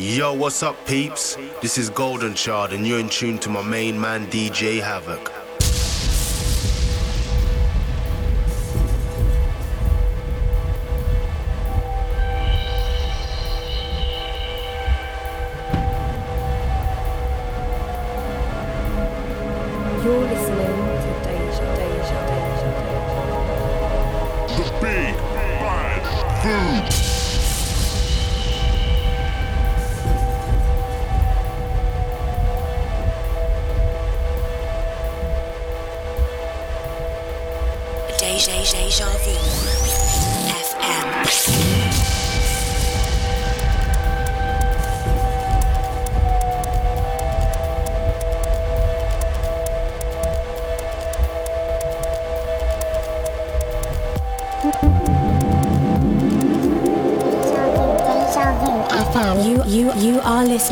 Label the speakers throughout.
Speaker 1: Yo, what's up, peeps? This is Golden Child, and you're in tune to my main man, DJ Havoc.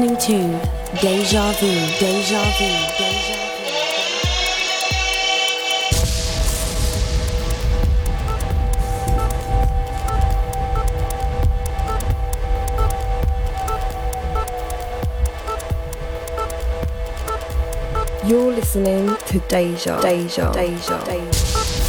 Speaker 2: Listening to Deja
Speaker 3: Vu. Deja Vu. Deja Vu.
Speaker 2: You're listening to Deja, Deja, Deja, Deja.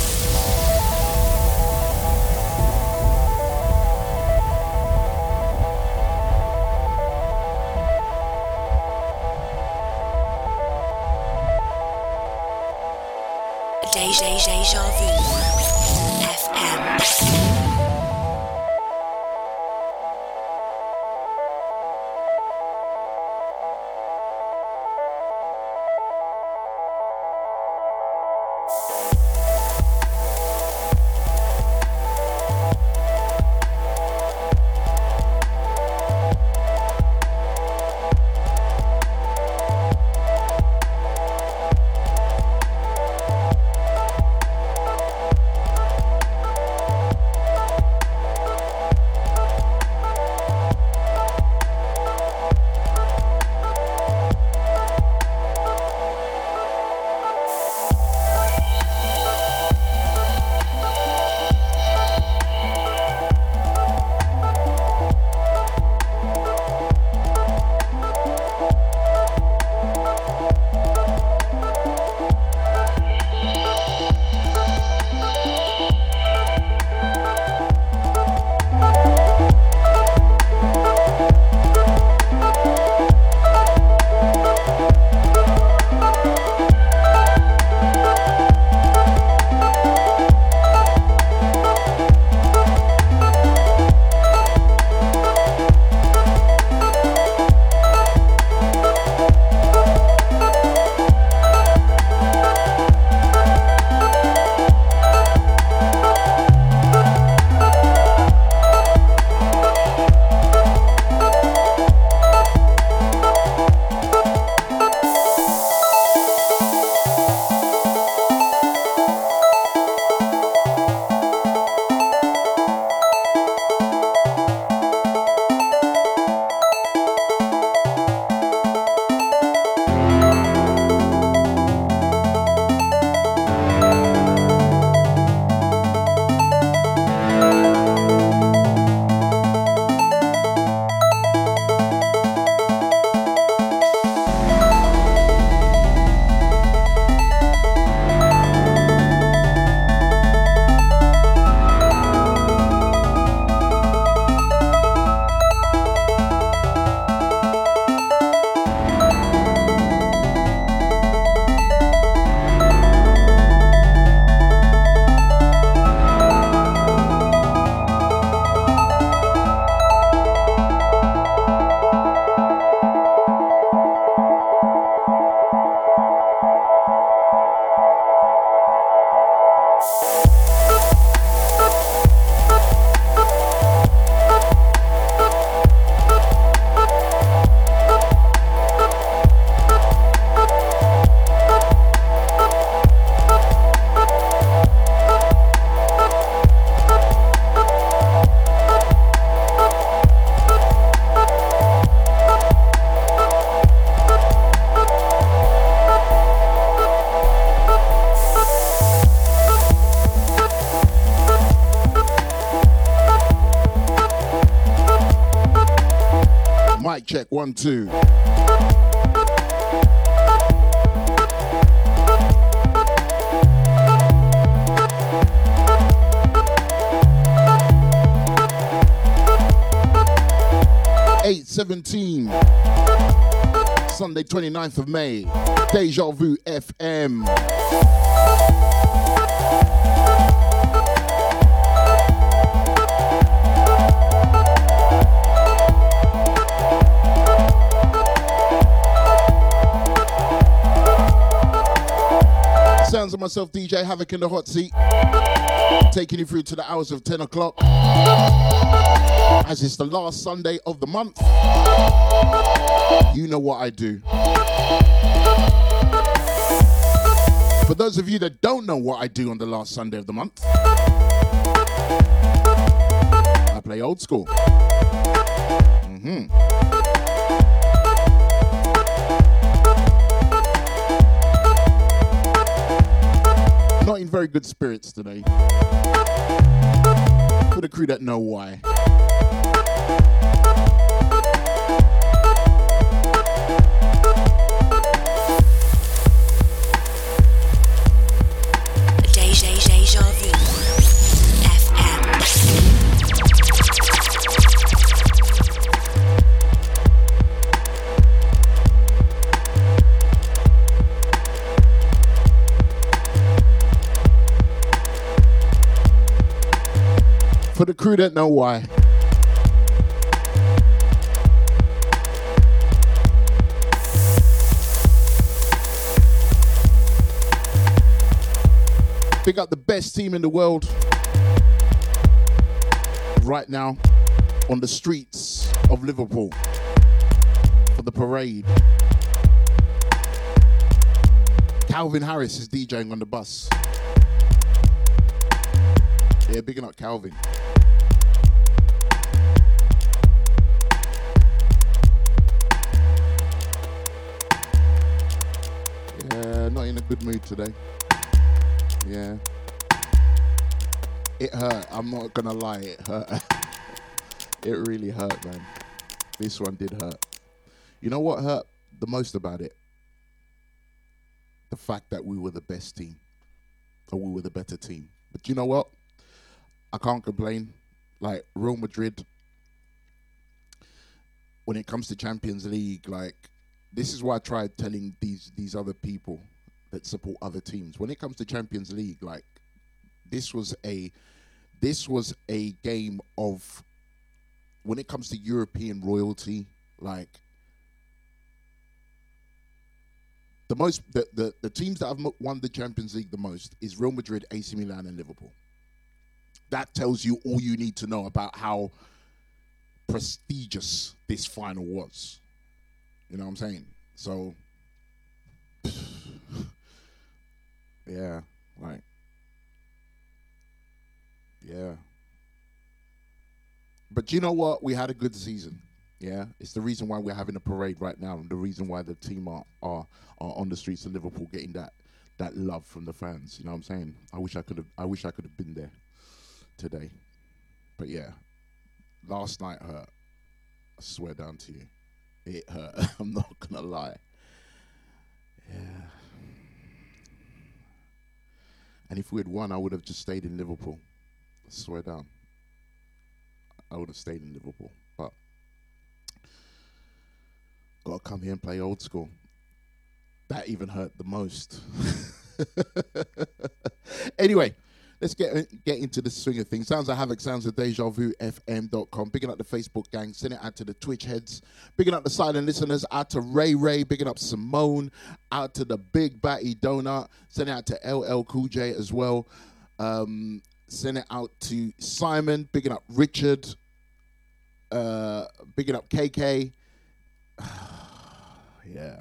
Speaker 4: One, two. Eight seventeen. Sunday, 29th of May. Deja Vu FM. Myself, DJ Havoc in the hot seat. Taking you through to the hours of 10 o'clock. As it's the last Sunday of the month. You know what I do. For those of you that don't know what I do on the last Sunday of the month, I play old school. Mm-hmm. Not in very good spirits today. For the crew that know why. Crew know why. Pick up the best team in the world right now on the streets of Liverpool for the parade. Calvin Harris is DJing on the bus. Yeah, bigging up Calvin. Good mood today. Yeah. It hurt. I'm not gonna lie, it hurt. it really hurt, man. This one did hurt. You know what hurt the most about it? The fact that we were the best team. Or we were the better team. But you know what? I can't complain. Like Real Madrid, when it comes to Champions League, like this is why I tried telling these these other people that support other teams. When it comes to Champions League, like this was a this was a game of when it comes to European royalty, like the most the, the, the teams that have won the Champions League the most is Real Madrid, AC Milan, and Liverpool. That tells you all you need to know about how prestigious this final was. You know what I'm saying? So, yeah, like, yeah. But you know what? We had a good season. Yeah, it's the reason why we're having a parade right now, and the reason why the team are are, are on the streets of Liverpool getting that that love from the fans. You know what I'm saying? I wish I could have. I wish I could have been there today. But yeah, last night hurt. I swear down to you, it hurt. I'm not gonna lie. Yeah. And if we had won, I would have just stayed in Liverpool. I swear down. I would have stayed in Liverpool, but gotta come here and play old school. That even hurt the most. anyway, let's get get into the swing of things. Sounds like Havoc, sounds of Deja Vu FM.com. Picking up the Facebook gang, send it out to the Twitch heads. Picking up the silent listeners, out to Ray Ray, picking up Simone, out to the Big Batty Donut, send it out to LL Cool J as well. Um, send it out to Simon, picking up Richard, uh, picking up KK. yeah.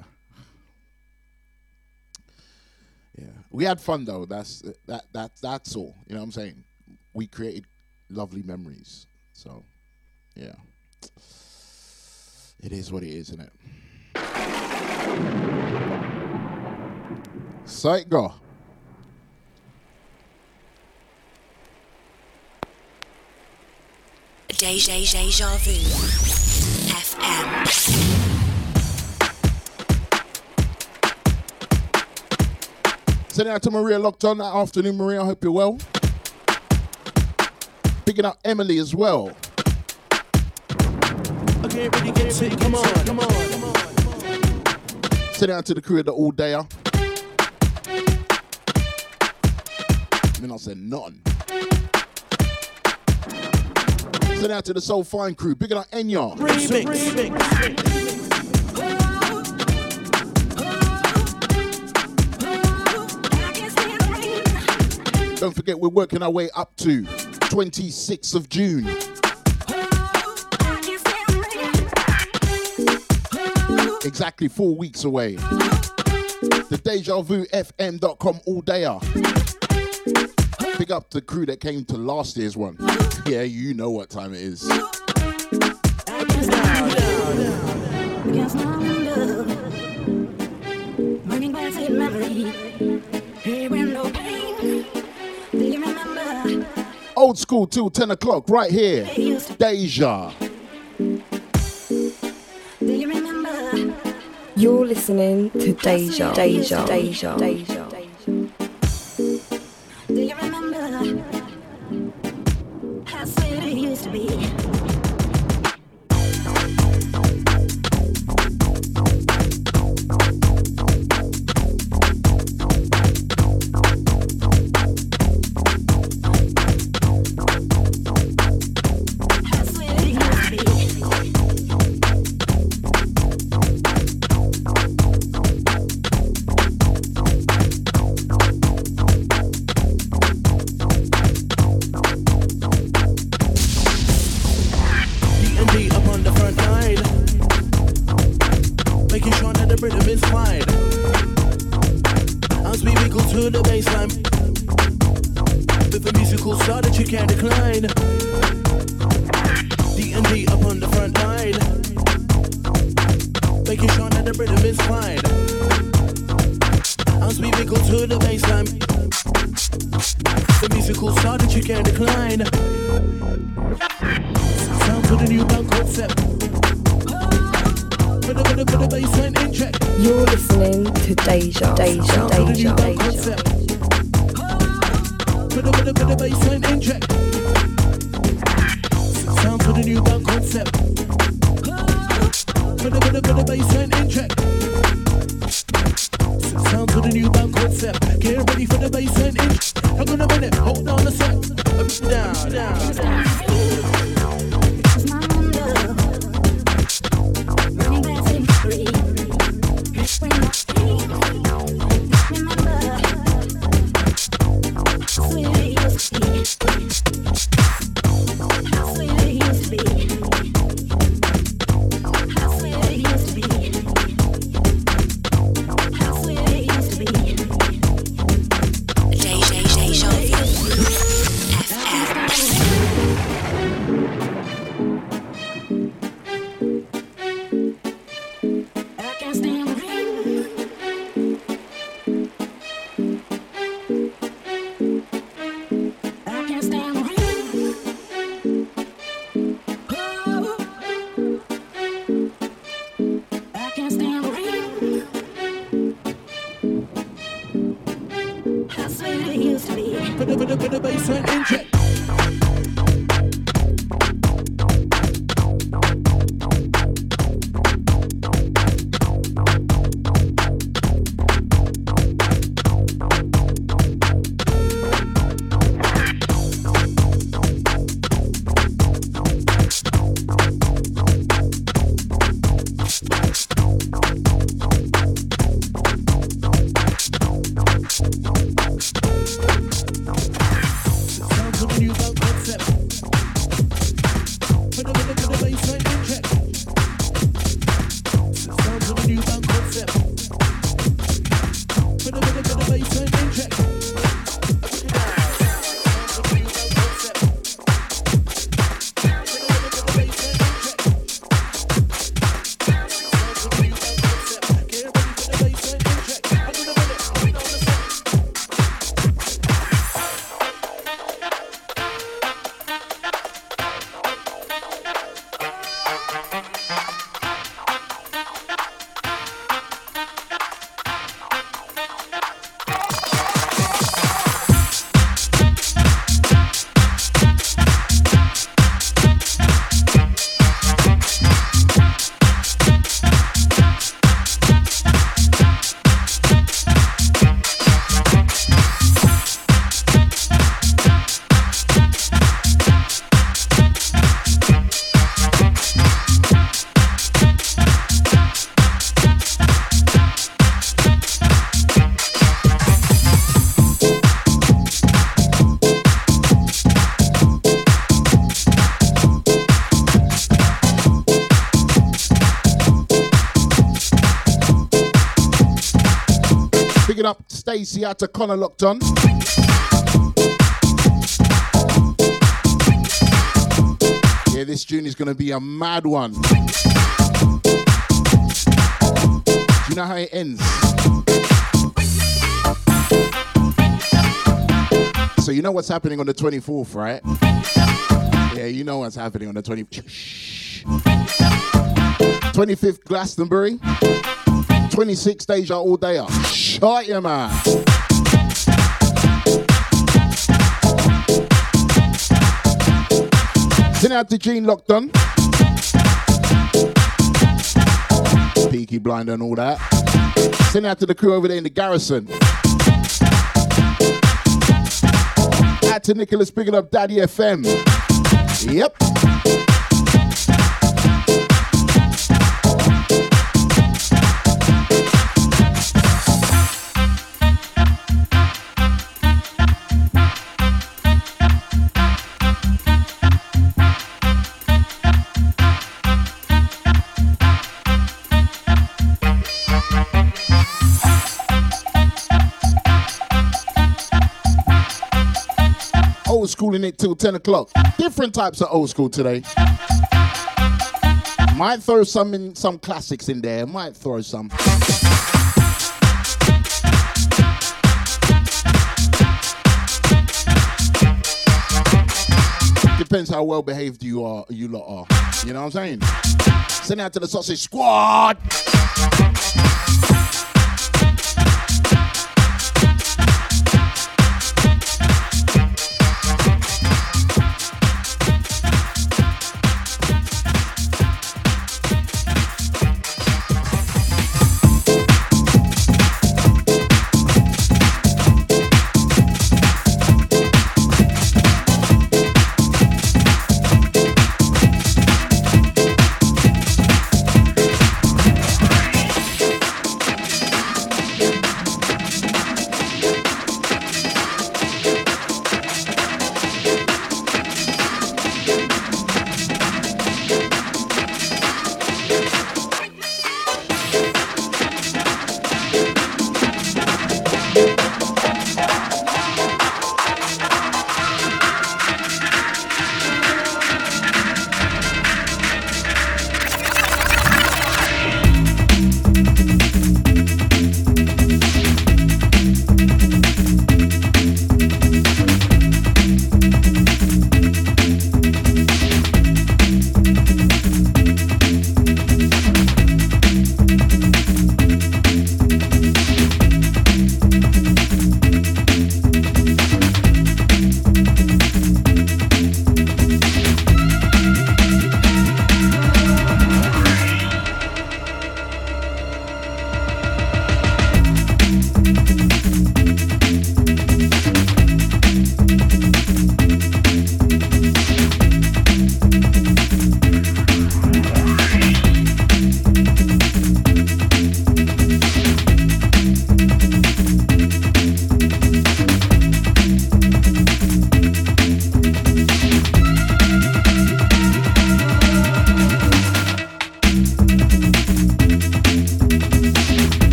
Speaker 4: We had fun though. That's that that that's all. You know what I'm saying? We created lovely memories. So, yeah, it is what it is, isn't it? Go.
Speaker 5: Deja, deja vu. FM.
Speaker 4: Sending out to Maria locked on that afternoon, Maria. I hope you're well. Picking up Emily as well.
Speaker 6: Okay, ready, get set, come on, come on.
Speaker 4: Sending out to the crew of the all dayer. I mean, I said none. Sending out to the Soul Fine crew. Picking up Enya.
Speaker 6: Remix, remix.
Speaker 4: Don't forget, we're working our way up to 26th of June. Exactly four weeks away. The Deja Vu FM.com all dayer. Pick up the crew that came to last year's one. Yeah, you know what time it is. Old school till 10 o'clock, right here. Deja.
Speaker 7: You're listening to Deja, Deja, Deja, Deja.
Speaker 6: Put the, put the, put and bassline
Speaker 4: Stacy out to Connor locked on. Yeah, this tune is going to be a mad one. Do you know how it ends? So you know what's happening on the 24th, right? Yeah, you know what's happening on the 20 25th Glastonbury. 26 Deja all day up. Shut your man. Send out to Gene locked on. Peaky Blinder and all that. Send out to the crew over there in the garrison. Out to Nicholas picking up Daddy FM. Yep. Till 10 o'clock. Different types of old school today. Might throw some in some classics in there. Might throw some. Depends how well behaved you are, you lot are. You know what I'm saying? Send out to the sausage squad.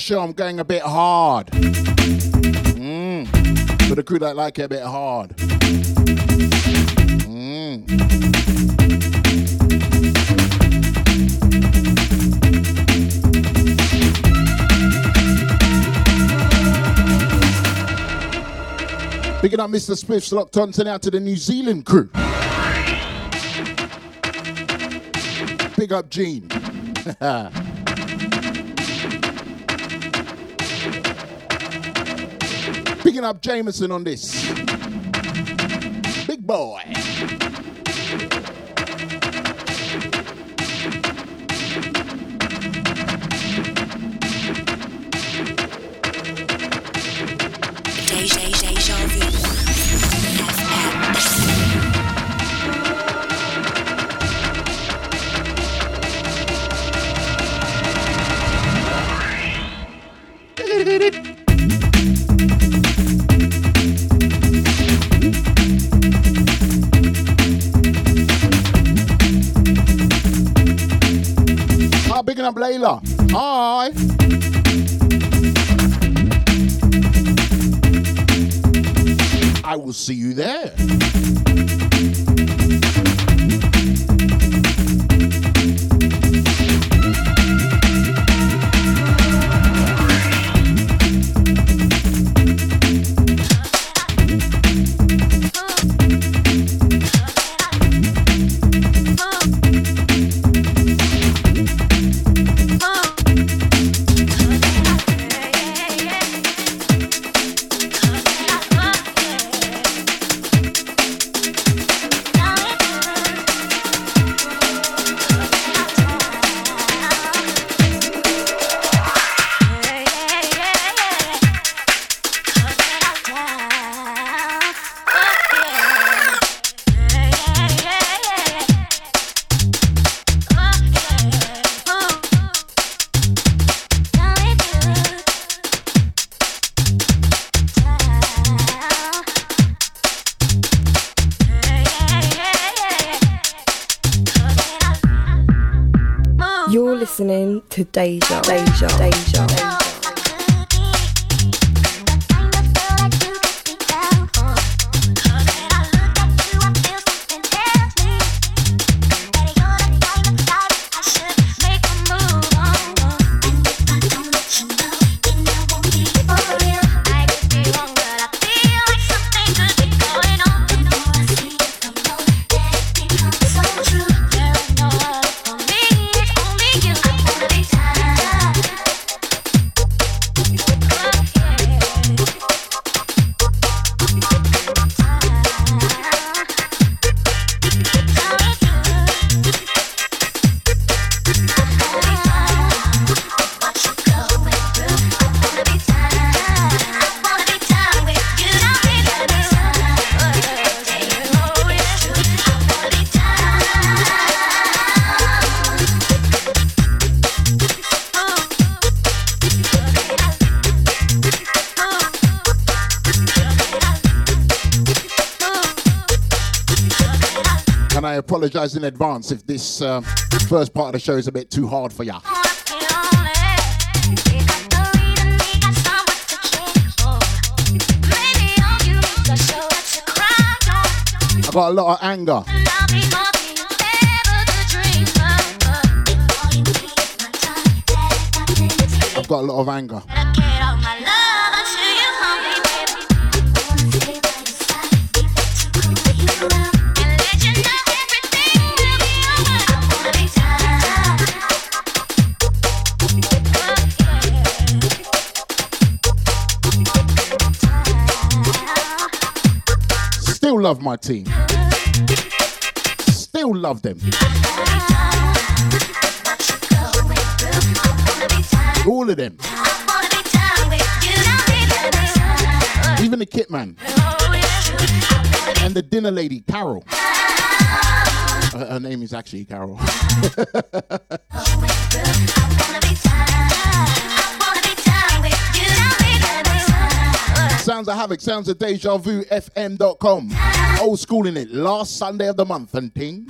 Speaker 4: Show, I'm going a bit hard. Mm. For the crew that like it a bit hard. Mm. Picking up Mr. Spliff's locked on, sending out to the New Zealand crew. Big up Gene. Picking up Jameson on this.
Speaker 2: Layla. Hi. I will see you there.
Speaker 4: Apologize in advance if this uh, first part of the show is a bit too hard for ya. I got a lot of anger. I've got a lot of anger. Love my team. Still love them. All of them. Even the kit man. And the dinner lady, Carol. Uh, her name is actually Carol. Sounds of Havoc, sounds of Deja Vu, FM.com. Old school in it, last Sunday of the month and ting.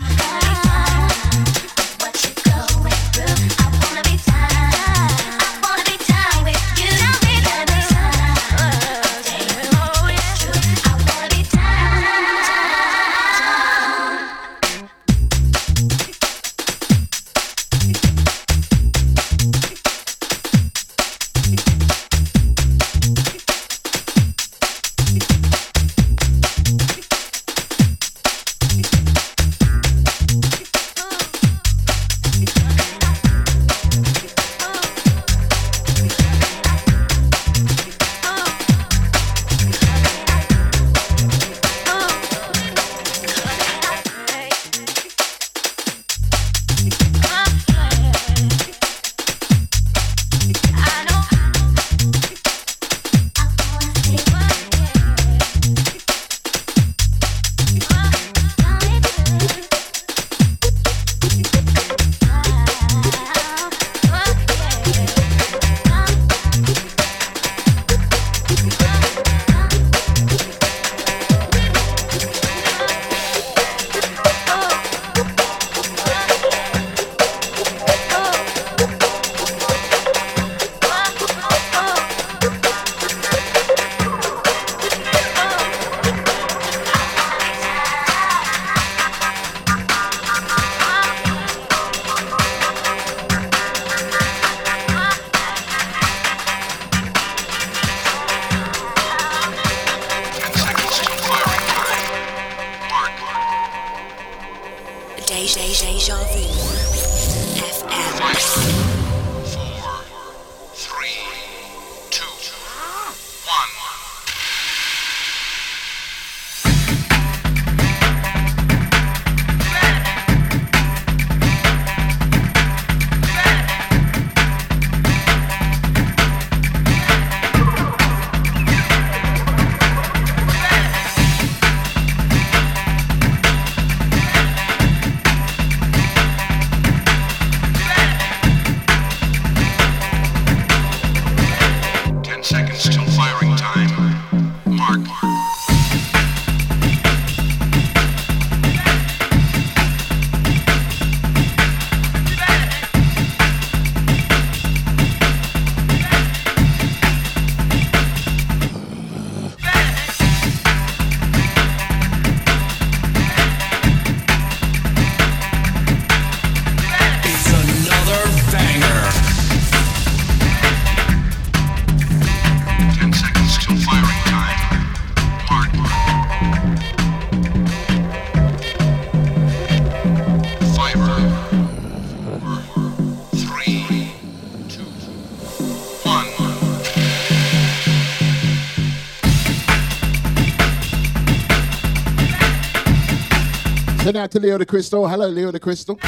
Speaker 4: Send out to Leo the Crystal. Hello, Leo the Crystal.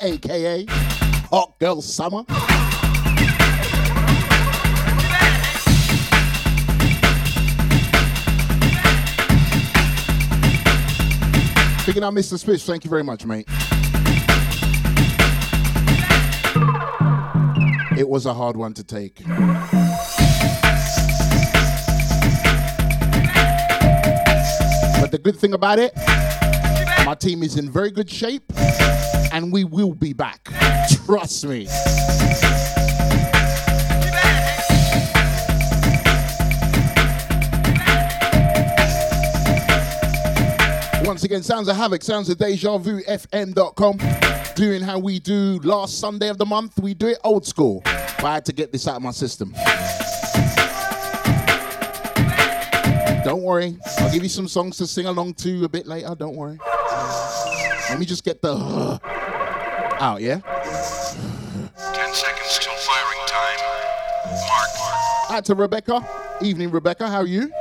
Speaker 4: AKA Hot Girl Summer. Picking up Mr. Spitz, thank you very much, mate. It was a hard one to take. The good thing about it, my team is in very good shape and we will be back. Trust me. Once again, Sounds of Havoc, Sounds of Deja Vu, FM.com. Doing how we do last Sunday of the month. We do it old school. But I had to get this out of my system. Don't worry. I'll give you some songs to sing along to a bit later. Don't worry. Let me just get the out, yeah?
Speaker 8: 10 seconds till firing time. Mark.
Speaker 4: Out to Rebecca. Evening, Rebecca. How are you?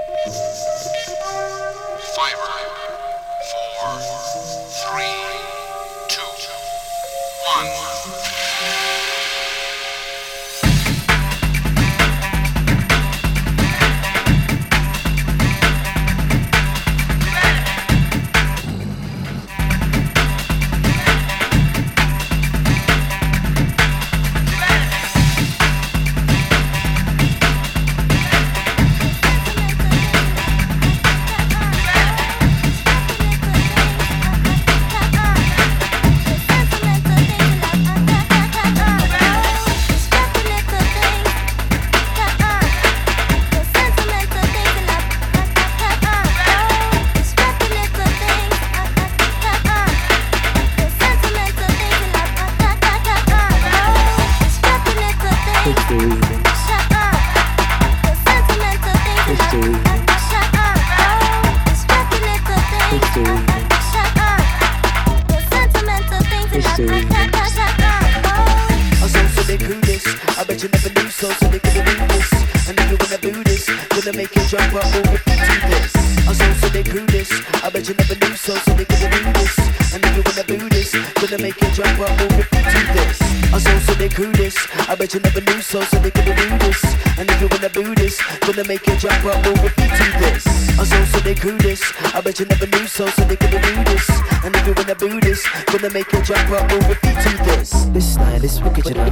Speaker 9: Jump over to this. This style is wicked, you know.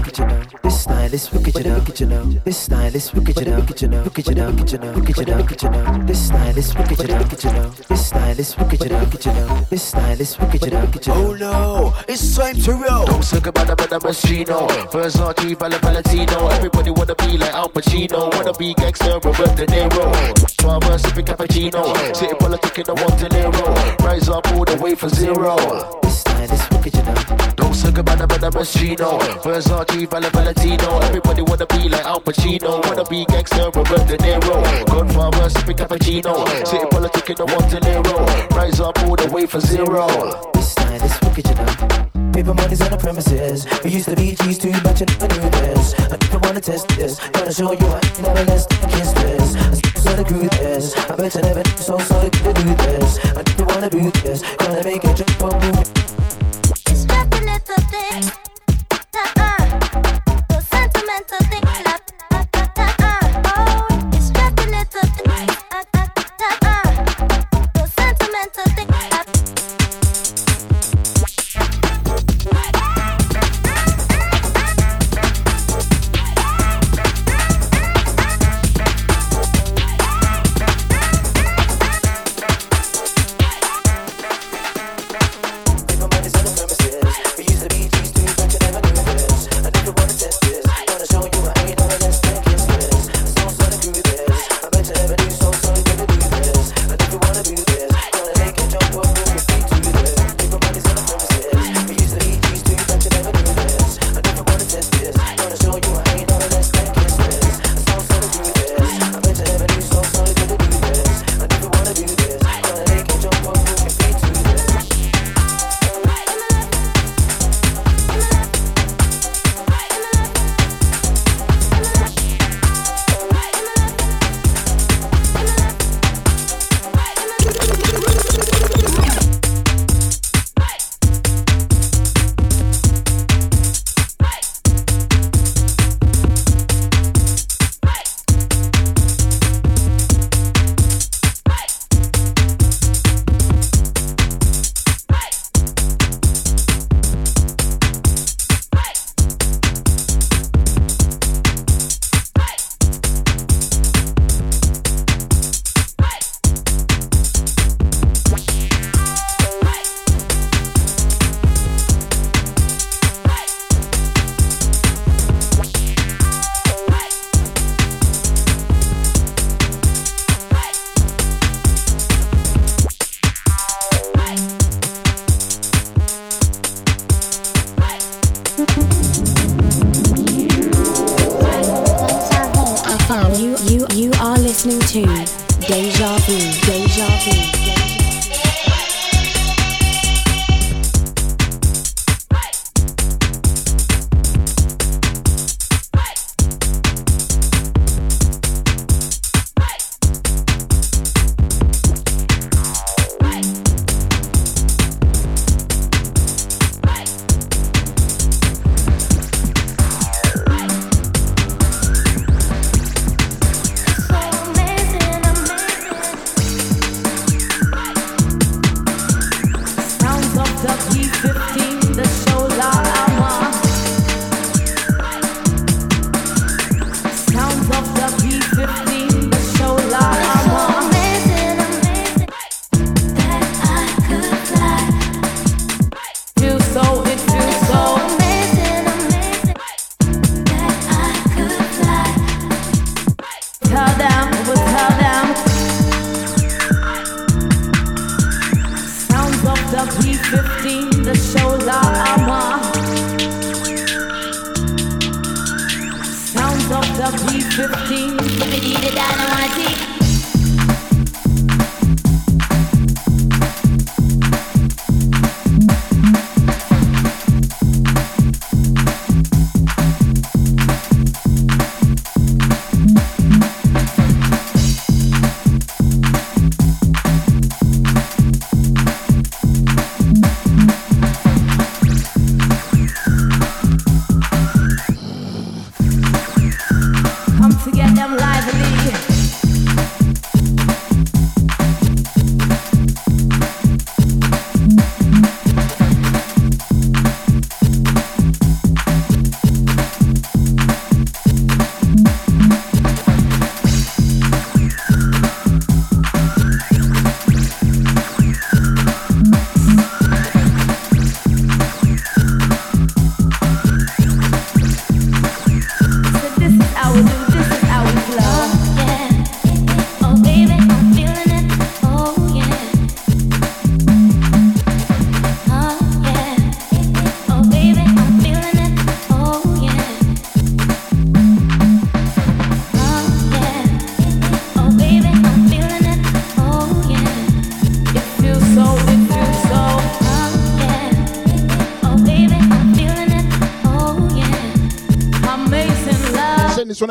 Speaker 9: This style is wicked, you know. This style is wicked, you know. Wicked, you know. Wicked, you know. This style is. Wicked, you know. This style is wicked, you know. Wicked, you know. This style is wicked, you know. Wicked, you know. Oh no, it's time to roll.
Speaker 10: Don't talk about the brother Machino. Versace, Val- Valentino. Everybody wanna be like Al Pacino. Wanna be gangster, Robert De Niro. Twelve sipping cappuccino. Sitting politic in the one to zero. Rise up all the way from zero.
Speaker 9: This style is wicked, you know.
Speaker 10: Don't talk about the brother Machino. Versace, Val- Valentino. Everybody wanna be like Al Pacino. Wanna be gangster, Robert De Niro. Godfather, sipping cappuccino. Sitting politic in the one to zero. Rise up all the way from zero.
Speaker 9: This style is wicked, you know. Paper money's on the premises. We used to be G's too much and I knew this. I don't wanna test this. Gonna show you I never less than kiss this. I so the crew this. I bet you never so sorry to do this. I don't wanna do this. Gonna make it jump up move.
Speaker 11: to
Speaker 12: 15, the show La Ama. Sounds of the
Speaker 4: B15.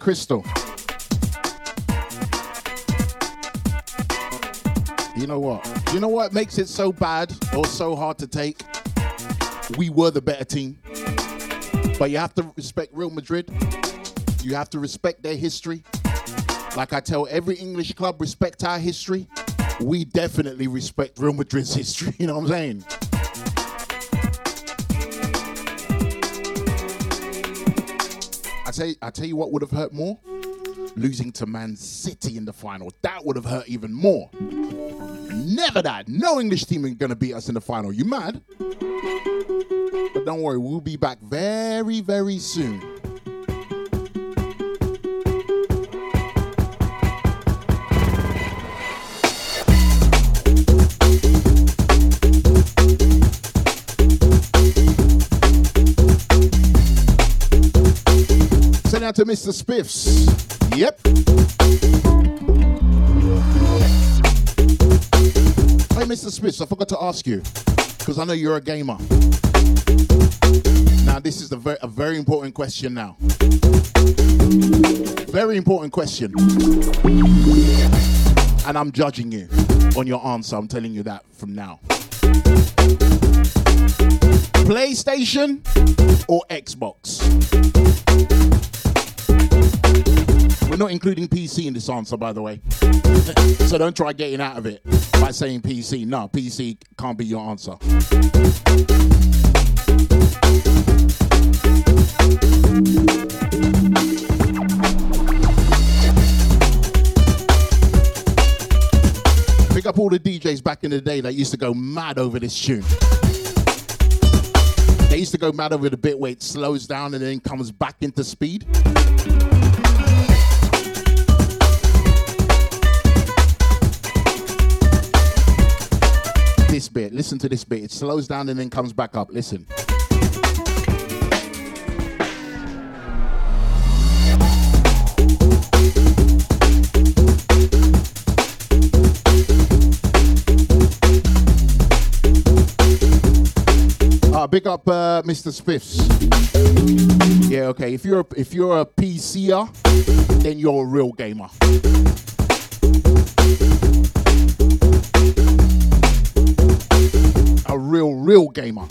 Speaker 4: Crystal. You know what? You know what makes it so bad or so hard to take? We were the better team. But you have to respect Real Madrid. You have to respect their history. Like I tell every English club, respect our history. We definitely respect Real Madrid's history. You know what I'm saying? I tell you what would have hurt more? Losing to Man City in the final. That would have hurt even more. Never that. No English team is gonna beat us in the final. You mad? But don't worry, we'll be back very, very soon. Out to Mr. Spiffs. Yep. Hey, Mr. Spiffs, I forgot to ask you, because I know you're a gamer. Now, this is a very important question now. Very important question. And I'm judging you on your answer. I'm telling you that from now. PlayStation or Xbox? We're not including PC in this answer, by the way. so don't try getting out of it by saying PC. No, PC can't be your answer. Pick up all the DJs back in the day that used to go mad over this tune. They used to go mad over the bit where it slows down and then comes back into speed. This bit, listen to this bit. It slows down and then comes back up. Listen. Uh, big up uh, Mr. Spiffs. Yeah, okay. If you're a, if you're a PCer, then you're a real gamer. A real, real gamer.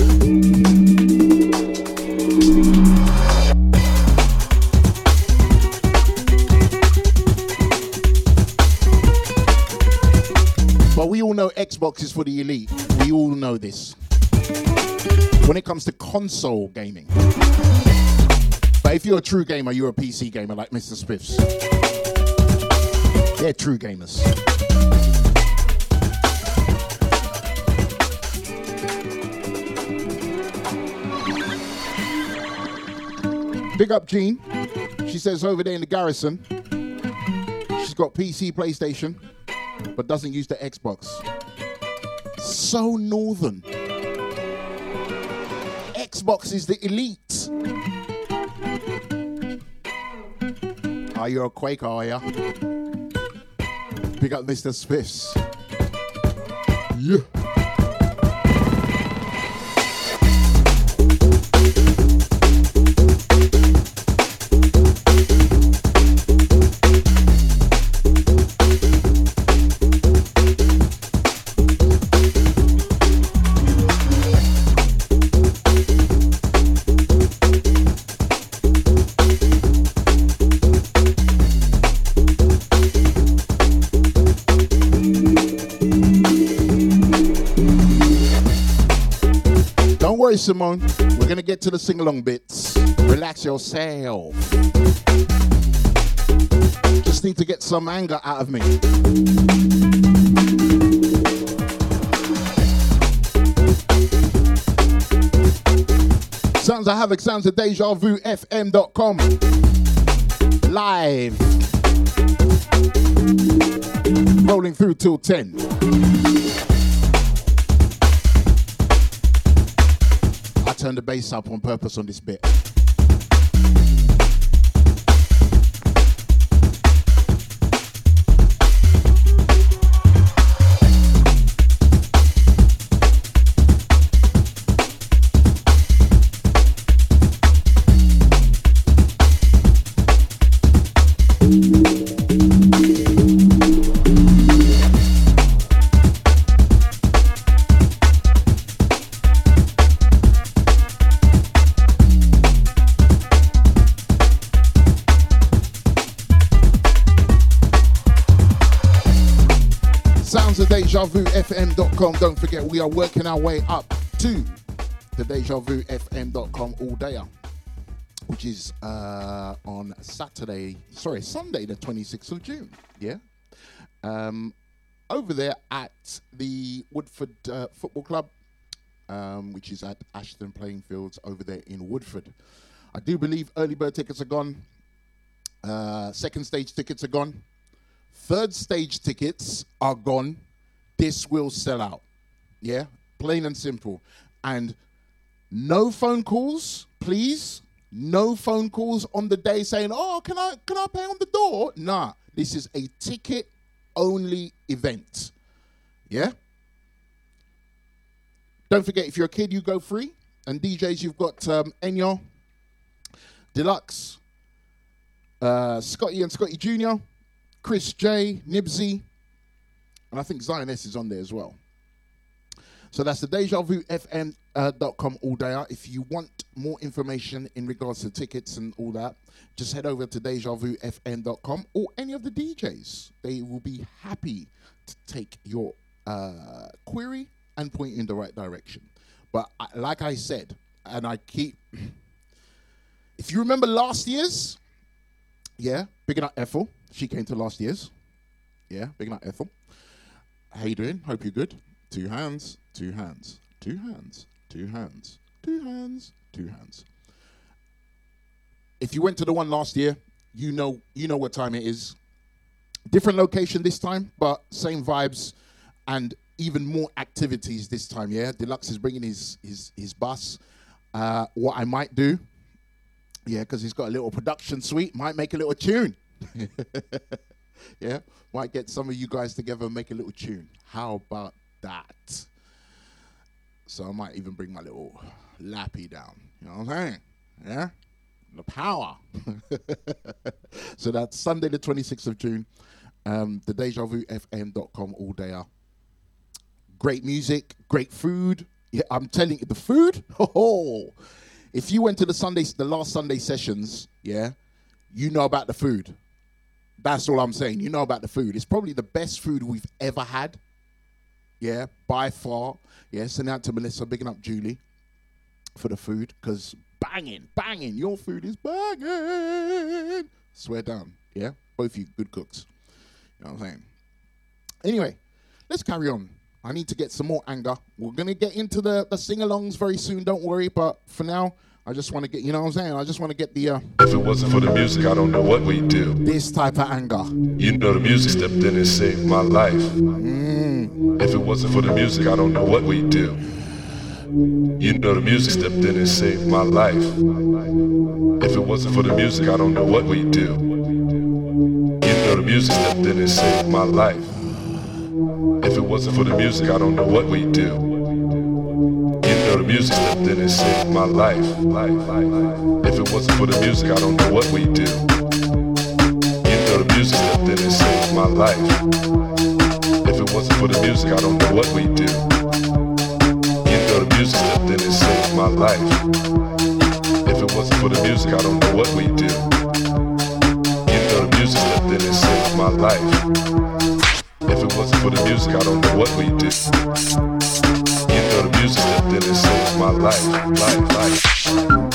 Speaker 4: But we all know Xbox is for the elite. We all know this when it comes to console gaming. But if you're a true gamer, you're a PC gamer like Mr. Spiffs. They're true gamers. Big up Jean. She says over there in the garrison, she's got PC, PlayStation, but doesn't use the Xbox. So northern. Xbox is the elite. Are you a Quaker, are you? Pick up Mr. Spiffs. Yeah. Simone. We're gonna get to the sing along bits. Relax yourself. Just need to get some anger out of me. Sounds of Havoc, sounds of Deja Vu, FM.com. Live. Rolling through till 10. I turned the bass up on purpose on this bit. DejaVuFM.com. Don't forget, we are working our way up to the DejaVuFM.com all day, which is uh, on Saturday, sorry, Sunday, the 26th of June. Yeah. Um, over there at the Woodford uh, Football Club, um, which is at Ashton Playing Fields over there in Woodford. I do believe early bird tickets are gone. Uh, second stage tickets are gone. Third stage tickets are gone. This will sell out. Yeah, plain and simple. And no phone calls, please. No phone calls on the day saying, "Oh, can I can I pay on the door?" Nah, this is a ticket only event. Yeah. Don't forget, if you're a kid, you go free. And DJs, you've got um, Enyo, Deluxe, uh, Scotty and Scotty Jr., Chris J, Nibsy, and I think Zion S is on there as well. So that's the DejaVuFM.com uh, all day. out. If you want more information in regards to tickets and all that, just head over to DejaVuFM.com or any of the DJs. They will be happy to take your uh, query and point you in the right direction. But I, like I said, and I keep, if you remember last year's, yeah, big up Ethel. She came to last year's. Yeah, big up Ethel. How you doing? Hope you're good. Two hands, two hands, two hands, two hands, two hands, two hands. If you went to the one last year, you know you know what time it is. Different location this time, but same vibes and even more activities this time. Yeah, Deluxe is bringing his his his bus. Uh, what I might do, yeah, because he's got a little production suite, might make a little tune. yeah, might get some of you guys together and make a little tune. How about that? So I might even bring my little lappy down. You know what I'm saying? Yeah? The power. so that's Sunday, the 26th of June. Um, the DejaVuFM.com all day. Great music, great food. Yeah, I'm telling you, the food. Oh, if you went to the Sunday, the last Sunday sessions, yeah, you know about the food. That's all I'm saying. You know about the food. It's probably the best food we've ever had. Yeah, by far. Yeah, send out to Melissa, bigging up Julie for the food because banging, banging. Your food is banging. Swear down. Yeah, both you good cooks. You know what I'm saying? Anyway, let's carry on. I need to get some more anger. We're gonna get into the, the sing-alongs very soon, don't worry, but for now, I just want to get, you know what I'm saying? I just want to get the uh,
Speaker 13: If it wasn't for the music, I don't know what we'd do.
Speaker 4: this type of anger.
Speaker 13: You know the music stepped in and saved my life. If it wasn't for the music, I don't know what we'd do. You know the music stepped in and saved my life. If it wasn't for the music, I don't know what we'd do. You know the music stepped in and saved my life. If it wasn't for the music, I don't know what we'd do. Know the music stepped in and saved my life. If it wasn't for the music, I don't know what we'd do. You know the music stepped in and saved my life. If it wasn't for the music, I don't know what we'd do. You know the music stepped in and saved my life. If it wasn't for the music, I don't know what we'd do. You know the music stepped in and saved my life. If it wasn't for the music, I don't know what we'd do. You know the music stepped in and saved my life, life, life.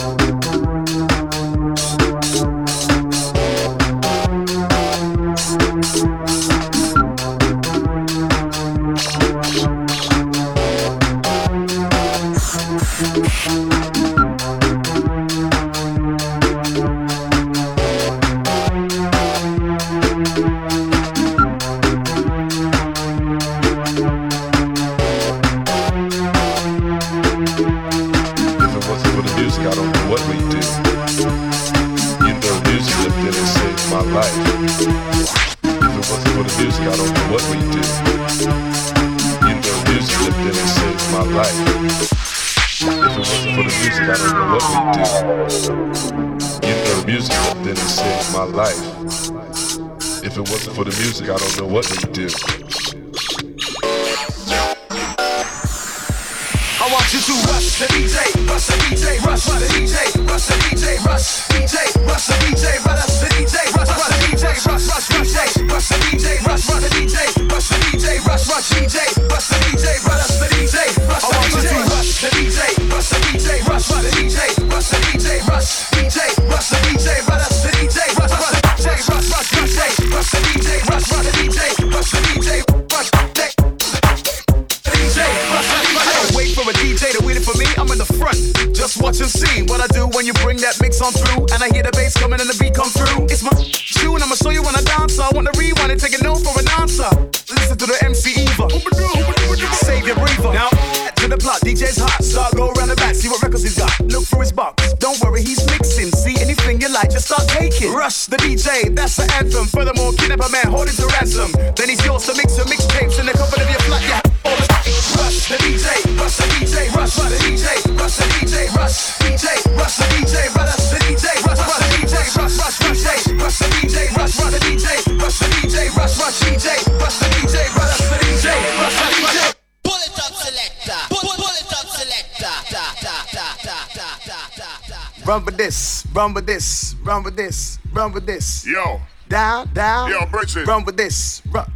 Speaker 14: Run with this, run with this, run with this.
Speaker 15: Yo.
Speaker 14: Down, down.
Speaker 15: Yo, Bridget.
Speaker 14: Run with this. Run.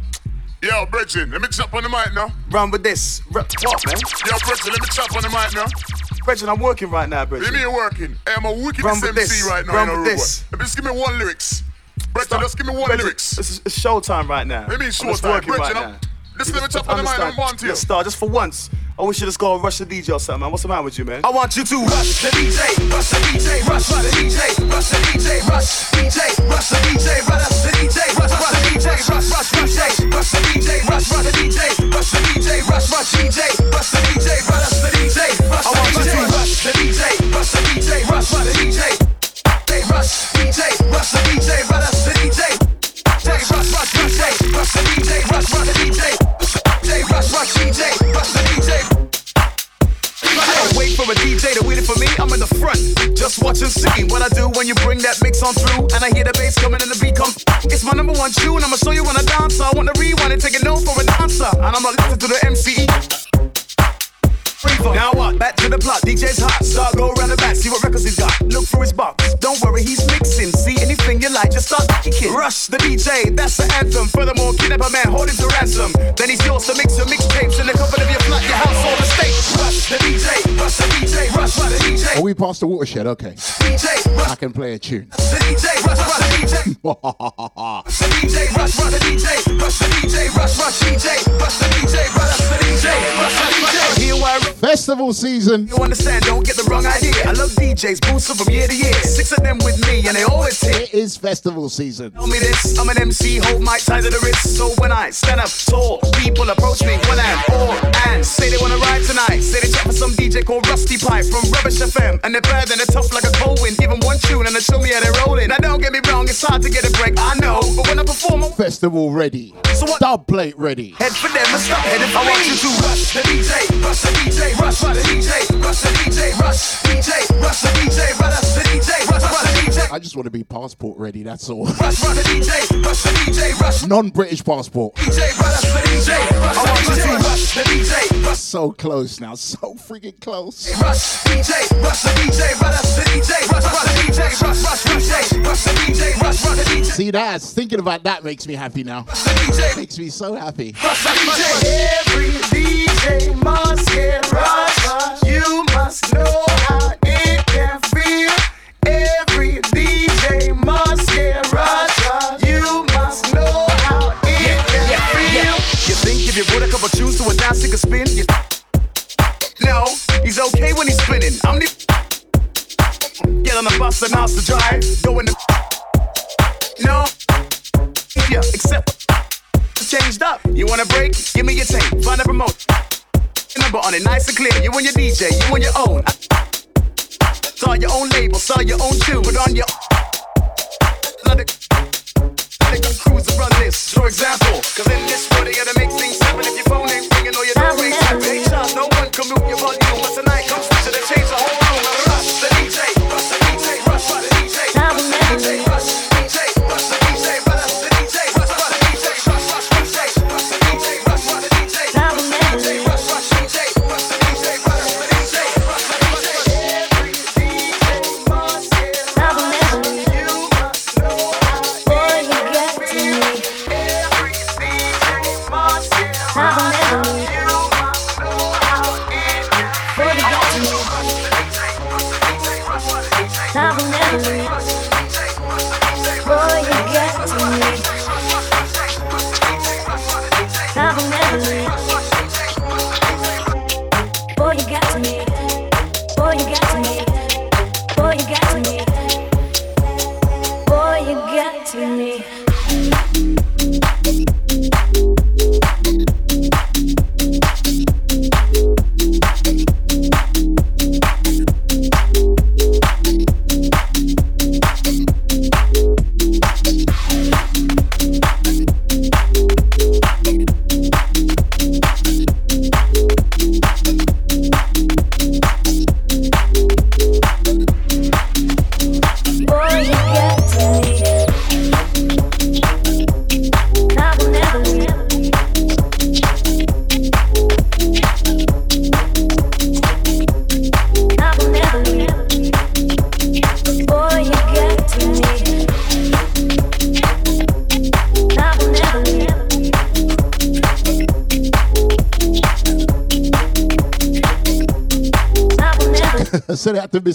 Speaker 15: Yo, Bridget, let me chop on the mic now.
Speaker 14: Run with this. Run. What, man?
Speaker 15: Yo, Bridget, let me chop on the mic now.
Speaker 14: Bridget, I'm working right now, Bridget.
Speaker 15: What do you mean working? Hey, I'm a wicked
Speaker 14: Run with
Speaker 15: MC
Speaker 14: this.
Speaker 15: right now.
Speaker 14: Run with
Speaker 15: Rude
Speaker 14: this.
Speaker 15: Boy. Just give me one lyrics. Bridget, just give me one
Speaker 14: Bridget,
Speaker 15: lyrics.
Speaker 14: It's, it's showtime right now.
Speaker 15: What do you mean
Speaker 14: I'm
Speaker 15: short
Speaker 14: just
Speaker 15: time?
Speaker 14: working
Speaker 15: Bridget,
Speaker 14: right
Speaker 15: I'm-
Speaker 14: now.
Speaker 15: Listen, let me chop on the mic and one to you.
Speaker 14: Let's start just for once. I wish you just go and rush the DJ or something, man. What's the matter with you, man? I want you to rush the DJ, rush the DJ, rush the DJ, rush the DJ, rush DJ, rush the DJ, rush the DJ, rush rush the DJ, rush rush DJ, rush the DJ, rush rush the DJ, rush the DJ, rush rush DJ, rush the DJ, rush the DJ. Want you to rush the DJ, rush the DJ, rush the DJ. Watch and see what I do when you bring that mix on through, and I hear the bass coming and the beat come. It's my number one tune. I'ma show you when I dance. I want to rewind and take a note for an answer, and I'ma listen to the MC. Freeform. Now what? Back to the plot. DJ's hot. Start go around the back. See what records he's got. Look through his box. Don't worry, he's mixing. See anything you like, just start taking. Rush the DJ. That's the anthem. Furthermore, kidnap a man, hold him to ransom. Then he's yours to mix your mixtapes in the comfort of your flat, your house, or the state. Rush the DJ. Rush the DJ. Rush the DJ.
Speaker 16: Are we past the watershed? Okay.
Speaker 14: DJ. Rush
Speaker 16: I can play a tune.
Speaker 14: the DJ. Rush rush the DJ. The DJ. Rush rush the DJ. Rush the DJ. Rush rush DJ. Rush the DJ. Rush the DJ. Rush the DJ. Here where I
Speaker 16: Festival season.
Speaker 14: You understand? Don't get the wrong idea. I love DJs, boosting from year to year. Six of them with me, and they always hit.
Speaker 16: It is festival season.
Speaker 14: Tell me this, I'm an MC, hold my tight to the wrist. So when I stand up tall, people approach me one and all and say they wanna ride tonight. Say they chat for some DJ called Rusty Pipe from Rubbish FM, and they're bad and they're tough like a cold wind. Give them one tune and they show me how they're rolling. Now don't get me wrong, it's hard to get a break, I know, but when I perform, I'm
Speaker 16: Festival ready.
Speaker 14: So what?
Speaker 16: Dub plate ready.
Speaker 14: Head for them and stop heading for I want you to rush the DJ, rush the DJ, rush the DJ, rush DJ, rush DJ, rush DJ, rush DJ, rush rush DJ,
Speaker 16: I just want to be passport ready. That's all.
Speaker 14: rush rush DJ, rush DJ, rush
Speaker 16: Non-British passport.
Speaker 14: DJ, rush DJ, rush I want you to rush the DJ, rush
Speaker 16: So close now. So freaking close.
Speaker 14: DJ, DJ, DJ, DJ, DJ, DJ, DJ,
Speaker 16: See that? Thinking about that makes me happy now. Makes me so happy.
Speaker 14: rush the DJ. Every DJ must get rush. You must know how it can feel. Every DJ must get rush. You must know how it can feel. You think if you put a couple tunes to a dance, he could spin? You no, he's okay when he's spinning. I'm the get on the bus and ask to drive. Go in the no, yeah, except it's changed up. You want a break? Give me your tape. Find a remote. Number on it, nice and clear. You and your DJ, you on your own. Start your own label, start your own tune, put on your. Let it, let it cruise and run this. For example, cause in this world they gotta make things happen. If your phone ain't ringing or your door ain't tapping, no one can move your volume. But tonight comes to the change the whole room.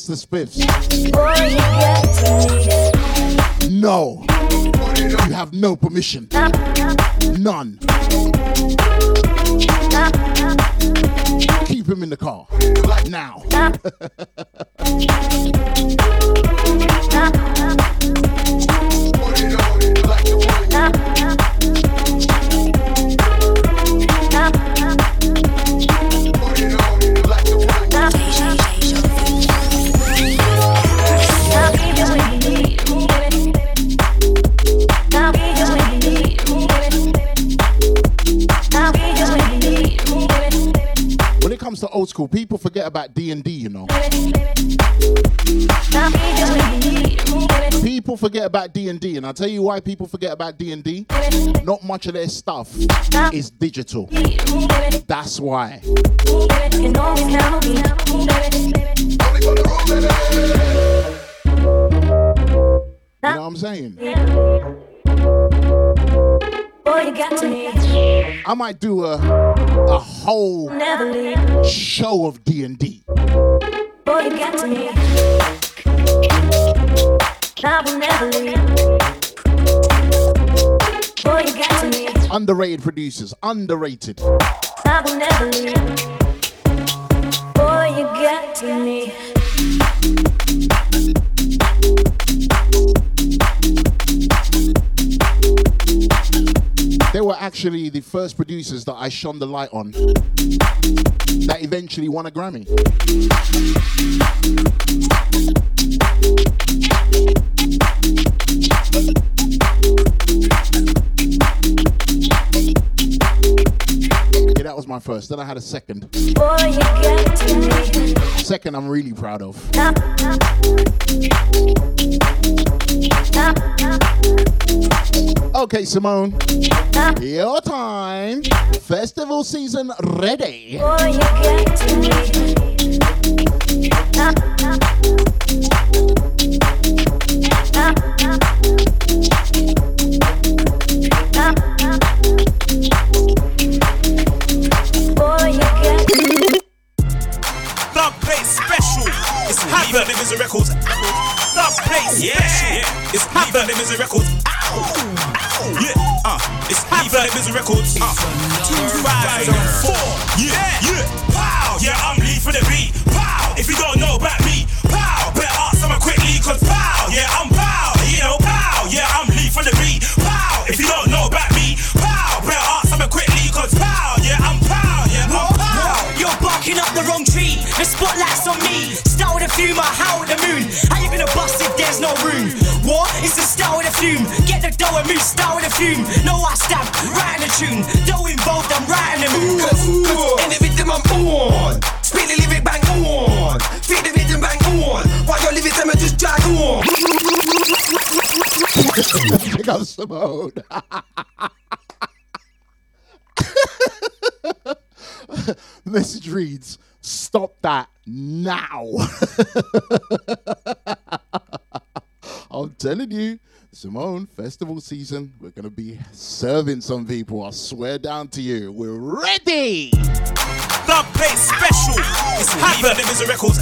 Speaker 4: Mr. Spiffs. About D and D, and I'll tell you why people forget about D and D. Not much of their stuff is digital. That's why.
Speaker 11: You can always count on me.
Speaker 4: You know what I'm saying?
Speaker 11: Boy, you got to me.
Speaker 4: I might do a a whole show of D and D.
Speaker 11: Boy,
Speaker 4: Underrated producers, underrated.
Speaker 11: I will never leave. Boy, you got to me.
Speaker 4: They were actually the first producers that I shone the light on that eventually won a Grammy. My first. Then I had a second.
Speaker 11: Boy, you got to.
Speaker 4: Second, I'm really proud of. Okay, Simone. Your time. Festival season ready.
Speaker 11: Boy, you got to. Boy,
Speaker 17: It's Havoc Limited Records. Dub Plate Special. It's Havoc Limited Records. Ow. Yeah, uh, it's Havoc Limited Records. Uh, 2004. Yeah, yeah. Pow. Yeah, I'm lead for the beat. Pow. If you don't know about
Speaker 3: Start with fume, I howl at the moon. How you gonna bust if there's no room? What? It's the style with the fume. Get the dough and move, style with the fume. No, I stab, right in the tune. Dough involved, I'm right in the mood.
Speaker 18: In the rhythm I'm on Speak the lyric bang on Feel the rhythm bang on While you're living them and just drag on
Speaker 4: Pick up Simone. Message reads, stop that now. I'm telling you, Simone, festival season. We're gonna be serving some people. I swear down to you. We're ready.
Speaker 17: Dub Plate Special. It's Havoc. Them is the records.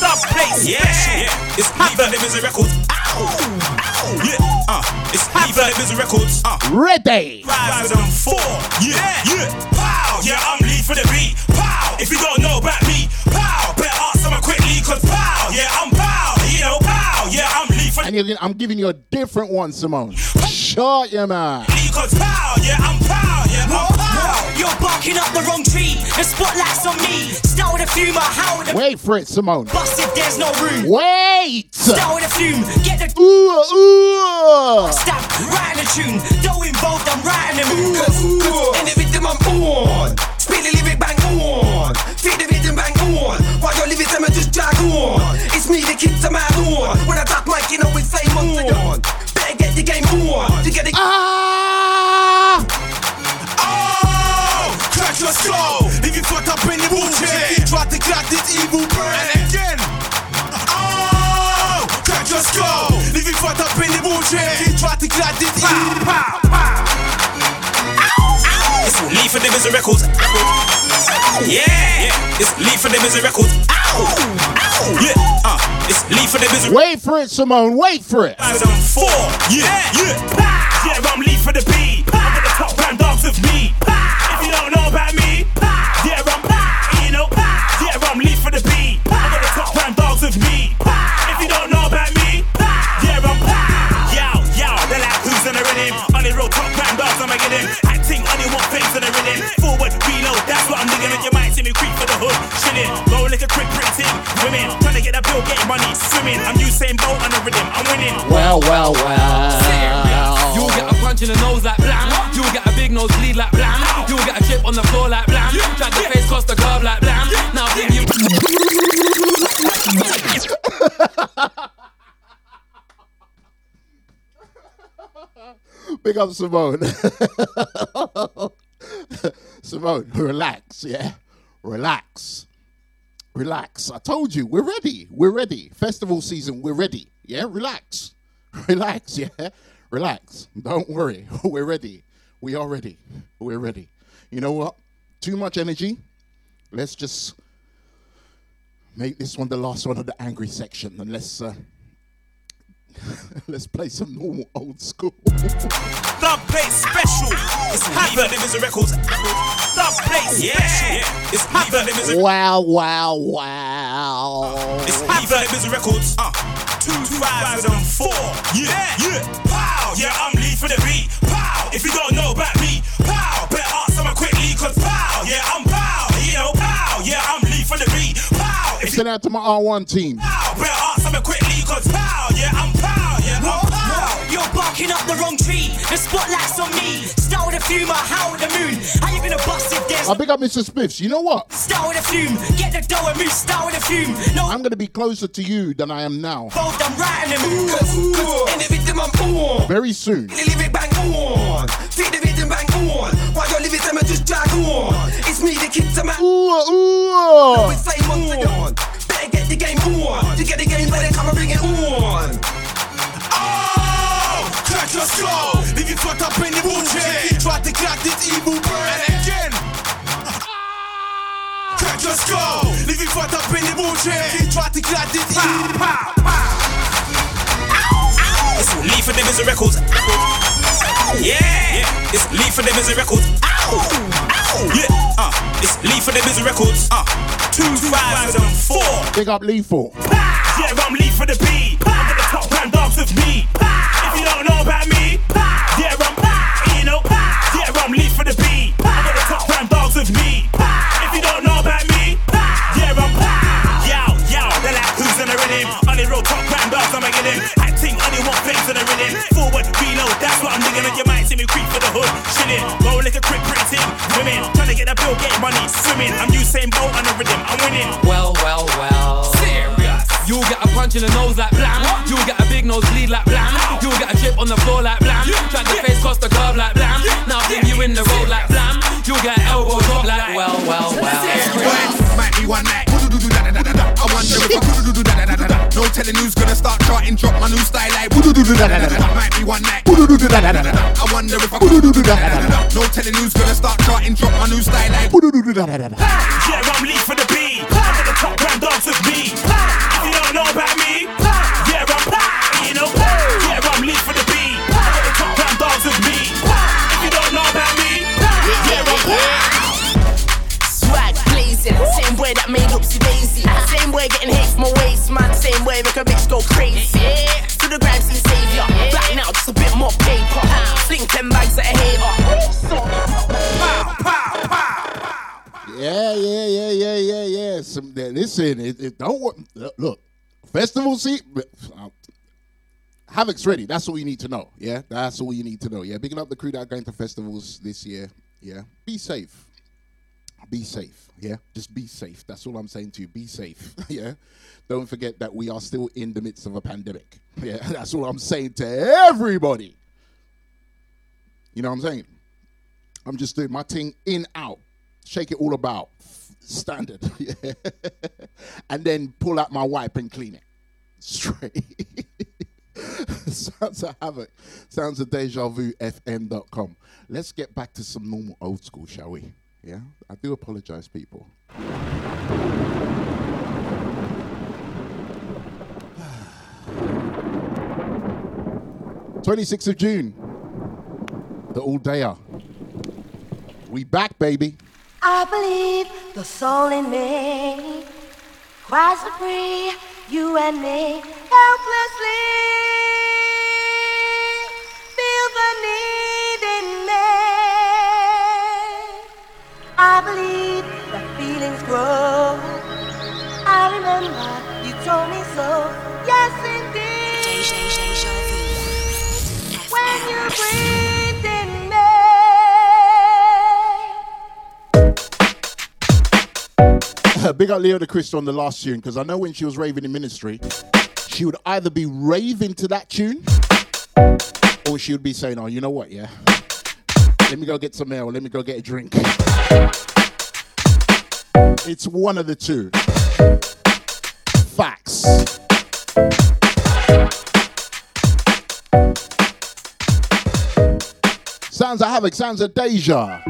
Speaker 17: Dub Plate Special. It's Havoc. Them is the records. Ow. Ow. Yeah. Uh. It's Havoc. Them is the records. Uh.
Speaker 4: Ready.
Speaker 17: Rise them four. Yeah. Yeah. Pow. Yeah. I'm lead for the beat. Pow. If you don't know about me, pow. Cause pow. Yeah. I'm pow. You know, pow. Yeah. I'm lead for
Speaker 4: And you're, I'm giving you a different one, Simone. Short, yeah, man.
Speaker 17: Cause pow. Yeah. I'm pow. Yeah. I'm pow.
Speaker 3: You're barking up the wrong tree. The spotlight's on me. Start with a fume, I how with a
Speaker 4: Wait for it, Simone.
Speaker 3: busted, there's no room.
Speaker 4: Wait.
Speaker 3: Start with a fume. Get the
Speaker 4: ooh, ooh.
Speaker 3: stamp, writing a tune. Though involved, I'm writing a mood.
Speaker 18: In the rhythm I'm on. Spit the lyric bang on. Feel the rhythm bang on. While your lyrics I'm just drag on. It's me the kids I'm out on. When I tap mic, you know it's flame on. Better get the game on. To get the
Speaker 4: Ah!
Speaker 18: Oh! Crack your skull. If you fucked up in the wheelchair, try to crack this evil brain. And again. Oh! Crack your skull. If you fucked up in the wheelchair, try to crack this evil
Speaker 17: It's lead for them is the records. Yeah. It's lead for them is records. Ow. Ow. Yeah. Uh. It's lead for them is the
Speaker 4: Wait for it, Simone. Wait for it.
Speaker 17: As I'm four, yeah, yeah, yeah, I'm lead for the beat. I'm at the top round dance with me. If trying to get a bill, getting money, swimming. I'm Usain Bolt on the rhythm, I'm winning.
Speaker 4: Well, well, well.
Speaker 19: You'll get a punch in the nose like blam. You'll get a big nose bleed like blam. You'll get a chip on the floor like blam. Drag the face across the curb like blam. Now think you.
Speaker 4: Big up Simone. Simone, relax, yeah? Relax. Relax. I told you, we're ready. We're ready. Festival season, we're ready. Yeah, relax. Relax, yeah? Relax. Don't worry. We're ready. We are ready. We're ready. You know what? Too much energy. Let's just make this one the last one of the angry section and let's uh, let's play some normal old school.
Speaker 17: Dub Plate Special. It's Havoc. Them is the records. Dub Plate Special. It's Havoc. Them is the
Speaker 4: Wow, wow, wow.
Speaker 17: It's Havoc. Them is the records. Uh. 2004. Yeah, yeah. Pow. Yeah, I'm lead for the beat. Pow. If you don't know about me, pow. Better ask someone quickly, cause pow. Yeah, I'm pow. You know, pow. Yeah, I'm lead for the beat. Pow. If you
Speaker 4: Send out to my R1 team.
Speaker 17: pow, better ask someone quickly, cause pow. Yeah, I'm pow. I'm.
Speaker 3: You're barking up the wrong tree. The spotlight's on me. Start with a fume, I how with the moon. How you gonna bust it? There's
Speaker 4: I big up Mr. Spiffs. You know what?
Speaker 3: Start with a fume. Get the dough and move. Start with a fume. No,
Speaker 4: I'm gonna be closer to you than I am now.
Speaker 3: both I'm mood.
Speaker 18: In the rhythm I'm on.
Speaker 4: Very soon.
Speaker 18: The lyric bang on. Feel the rhythm bang on. While your lyrics I'm just drag on. It's me the kids I'm out.
Speaker 4: Ooh, ah, ooh.
Speaker 18: With ah. flame on. Better get the game on. To get the game better come and bring it on. Crack your skull. If you fucked up in the wheelchair, try to crack this evil brain. And again. Crack your skull. Leave you fucked up in the wheelchair, try to crack this evil
Speaker 17: It's lead for them is the records. Yeah, it's lead for them is the records. Ow, ow, yeah, uh, it's lead for them is the records. Uh, 2004.
Speaker 4: Big up Lethal.
Speaker 17: Yeah, I'm lead for the beat. I'm at the top round dance with me. If who's in the rhythm? On the road, top round dance, I'm getting acting on the one face in the rhythm. Forward, reload, that's what I'm digging. And you might see me creep for the hood, chilling, go like a quick printing. Women trying to get a bill, get money, swimming. I'm Usain Bolt on the rhythm, I'm winning.
Speaker 19: Well, well, well. Serious. You'll get a punch in the nose like blam. You'll get a big nose bleed like blam. You'll get a chip on the floor like blam. Drag the face across the curb like blam. Now think you in the road like blam. You'll get an elbow drop like well, well, well.
Speaker 20: Might be one night. I wonder if I could do da telling who's gonna start charting, drop my new style like. That might be one night. I wonder if I. No telling who's gonna start charting, drop my new style like.
Speaker 17: Yeah, I'm lead for the beat. To the top grand dance with me.
Speaker 21: Way getting hit from my waist, man. Same way make a bitch go crazy. To the grind, see savior. Right now, just a bit more paper. Fling 10 bags at a hater.
Speaker 4: Yeah, yeah, yeah, yeah, yeah, yeah. Some, listen, it, it don't work. Look, look, festival seat. uh, Havoc's ready. That's all you need to know. Yeah, that's all you need to know. Yeah, picking up the crew that are going to festivals this year. Yeah, be safe. Be safe. Yeah, just be safe. That's all I'm saying to you. Be safe. yeah, don't forget that we are still in the midst of a pandemic. Yeah, that's all I'm saying to everybody. You know what I'm saying? I'm just doing my thing in out, shake it all about, standard, yeah. and then pull out my wipe and clean it straight. Sounds of havoc. Sounds of deja vu fm.com. Let's get back to some normal old school, shall we? Yeah, I do apologize, people. 26th of June, the all dayer. We back, baby.
Speaker 22: I believe the soul in me cries for free, you and me, helplessly. I believe that feelings grow. I remember you told me so. Yes, indeed. When you breathed in me.
Speaker 4: Uh, big up Leo the Crystal on the last tune because I know when she was raving in ministry, she would either be raving to that tune or she would be saying, Oh, you know what, yeah? Let me go get some ale, let me go get a drink. It's one of the two. Facts. Sounds of havoc, sounds of deja.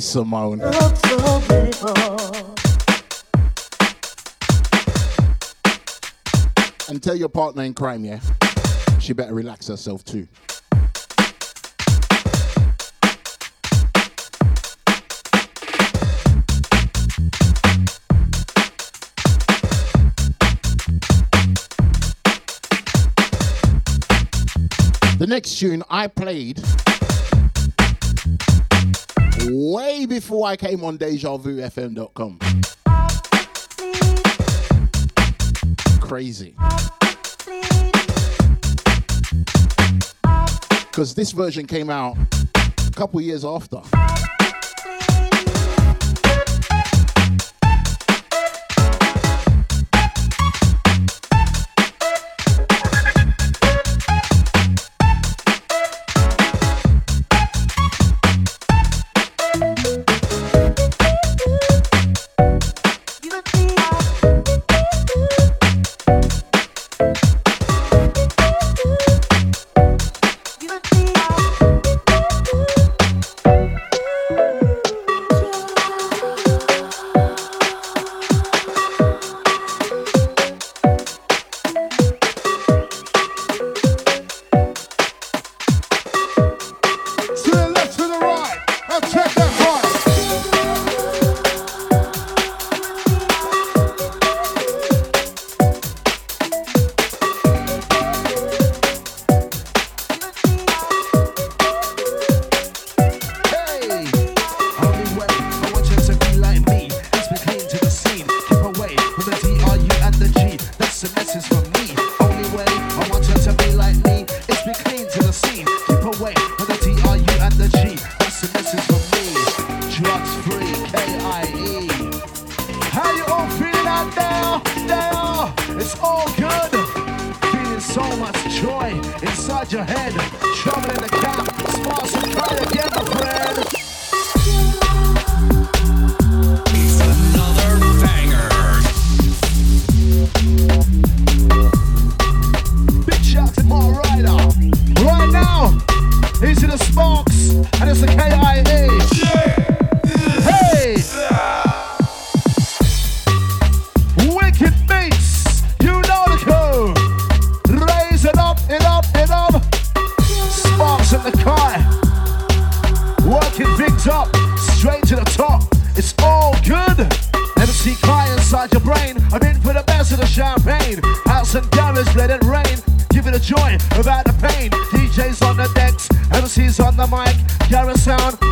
Speaker 7: say, Simone. And tell your partner in crime, yeah? She better relax herself too. The next tune I played way before I came on DejaVuFM.com. Crazy. Because this version came out a couple years after.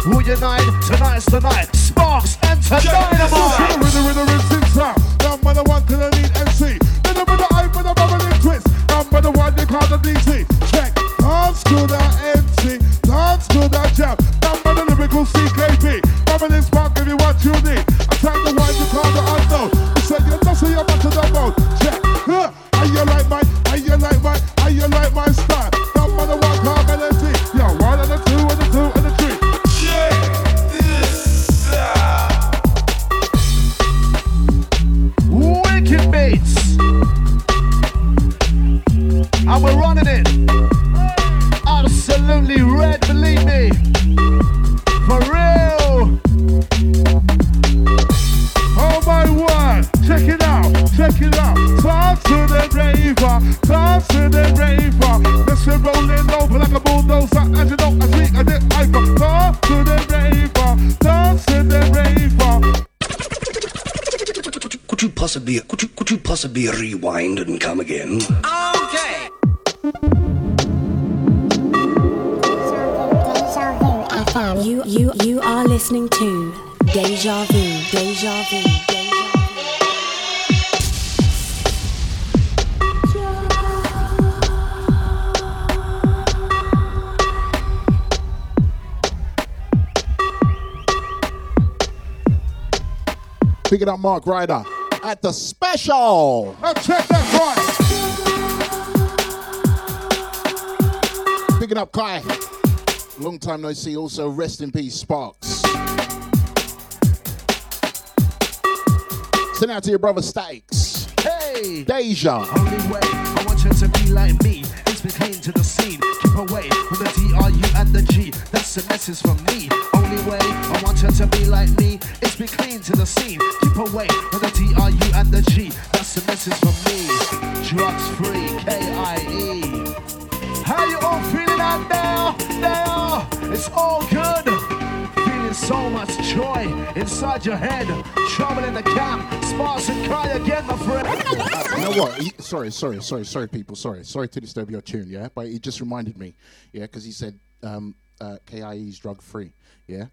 Speaker 23: We unite, tonight's tonight. Sparks and tonight.
Speaker 24: Rhythm, rhythm, rhythm, one, I need MC. Then the brother, I, brother, brother, and twist. Number one, they call the DC.
Speaker 25: maybe rewind and come again?
Speaker 26: Okay.
Speaker 3: You, you, you are listening to Deja Vu, Deja Vu.
Speaker 7: Deja Vu. It up, Mark Ryder at the special.
Speaker 24: Now check that one.
Speaker 7: Picking up Kai. Long time no see. Also, rest in peace, Sparks. Send out to your brother Stakes.
Speaker 23: Hey!
Speaker 7: Deja.
Speaker 23: Only way. I want you to be like me. It's been clean to the scene. Keep away from the D-R-U
Speaker 7: and the G. That's the message from me alleyway. I want her to be like me. It's been clean to the scene. Keep away for the T
Speaker 23: R U and the G. That's the message for me. Drugs free, K I E. How you all feeling out now? Now it's all good.
Speaker 7: Feeling so much joy inside your head. Trouble in the camp. Sparks and cry again, my friend.
Speaker 4: You know what? He, sorry, sorry, sorry, sorry, people. Sorry, sorry to disturb your tune, yeah. But it just reminded me, yeah, because he said um, uh, KIE is drug free. Yeah,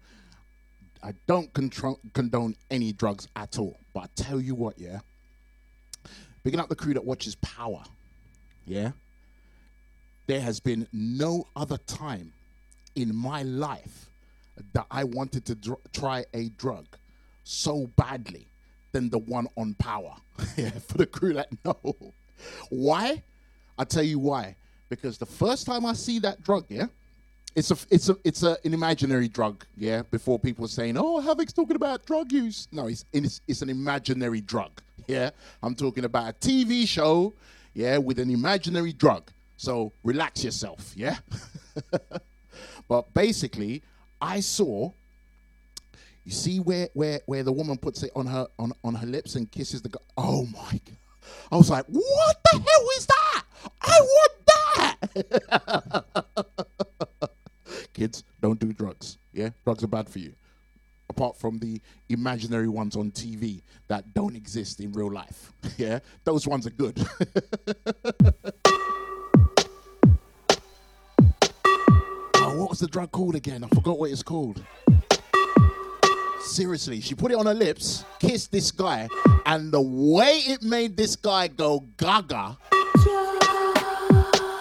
Speaker 4: I don't contro- condone any drugs at all. But I tell you what, yeah, picking up the crew that watches Power. Yeah, there has been no other time in my life that I wanted to dr- try a drug so badly than the one on power. yeah, for the crew that know. Why? I'll tell you why. Because the first time I see that drug, yeah, it's a it's a it's a, an imaginary drug, yeah. Before people were saying, "Oh, Havoc's talking about drug use," no, it's it's, it's an imaginary drug, yeah. I'm talking about a TV show, yeah, with an imaginary drug. So relax yourself, yeah. but basically, I saw you see where where where the woman puts it on her on, on her lips and kisses the guy. Oh my god. I was like, what the hell is that? I want that. Kids, don't do drugs. Yeah? Drugs are bad for you. Apart from the imaginary ones on TV that don't exist in real life. Yeah? Those ones are good. oh, what was the drug called again? I forgot what it's called. Seriously, she put it on her lips, kissed this guy, and the way it made this guy go gaga,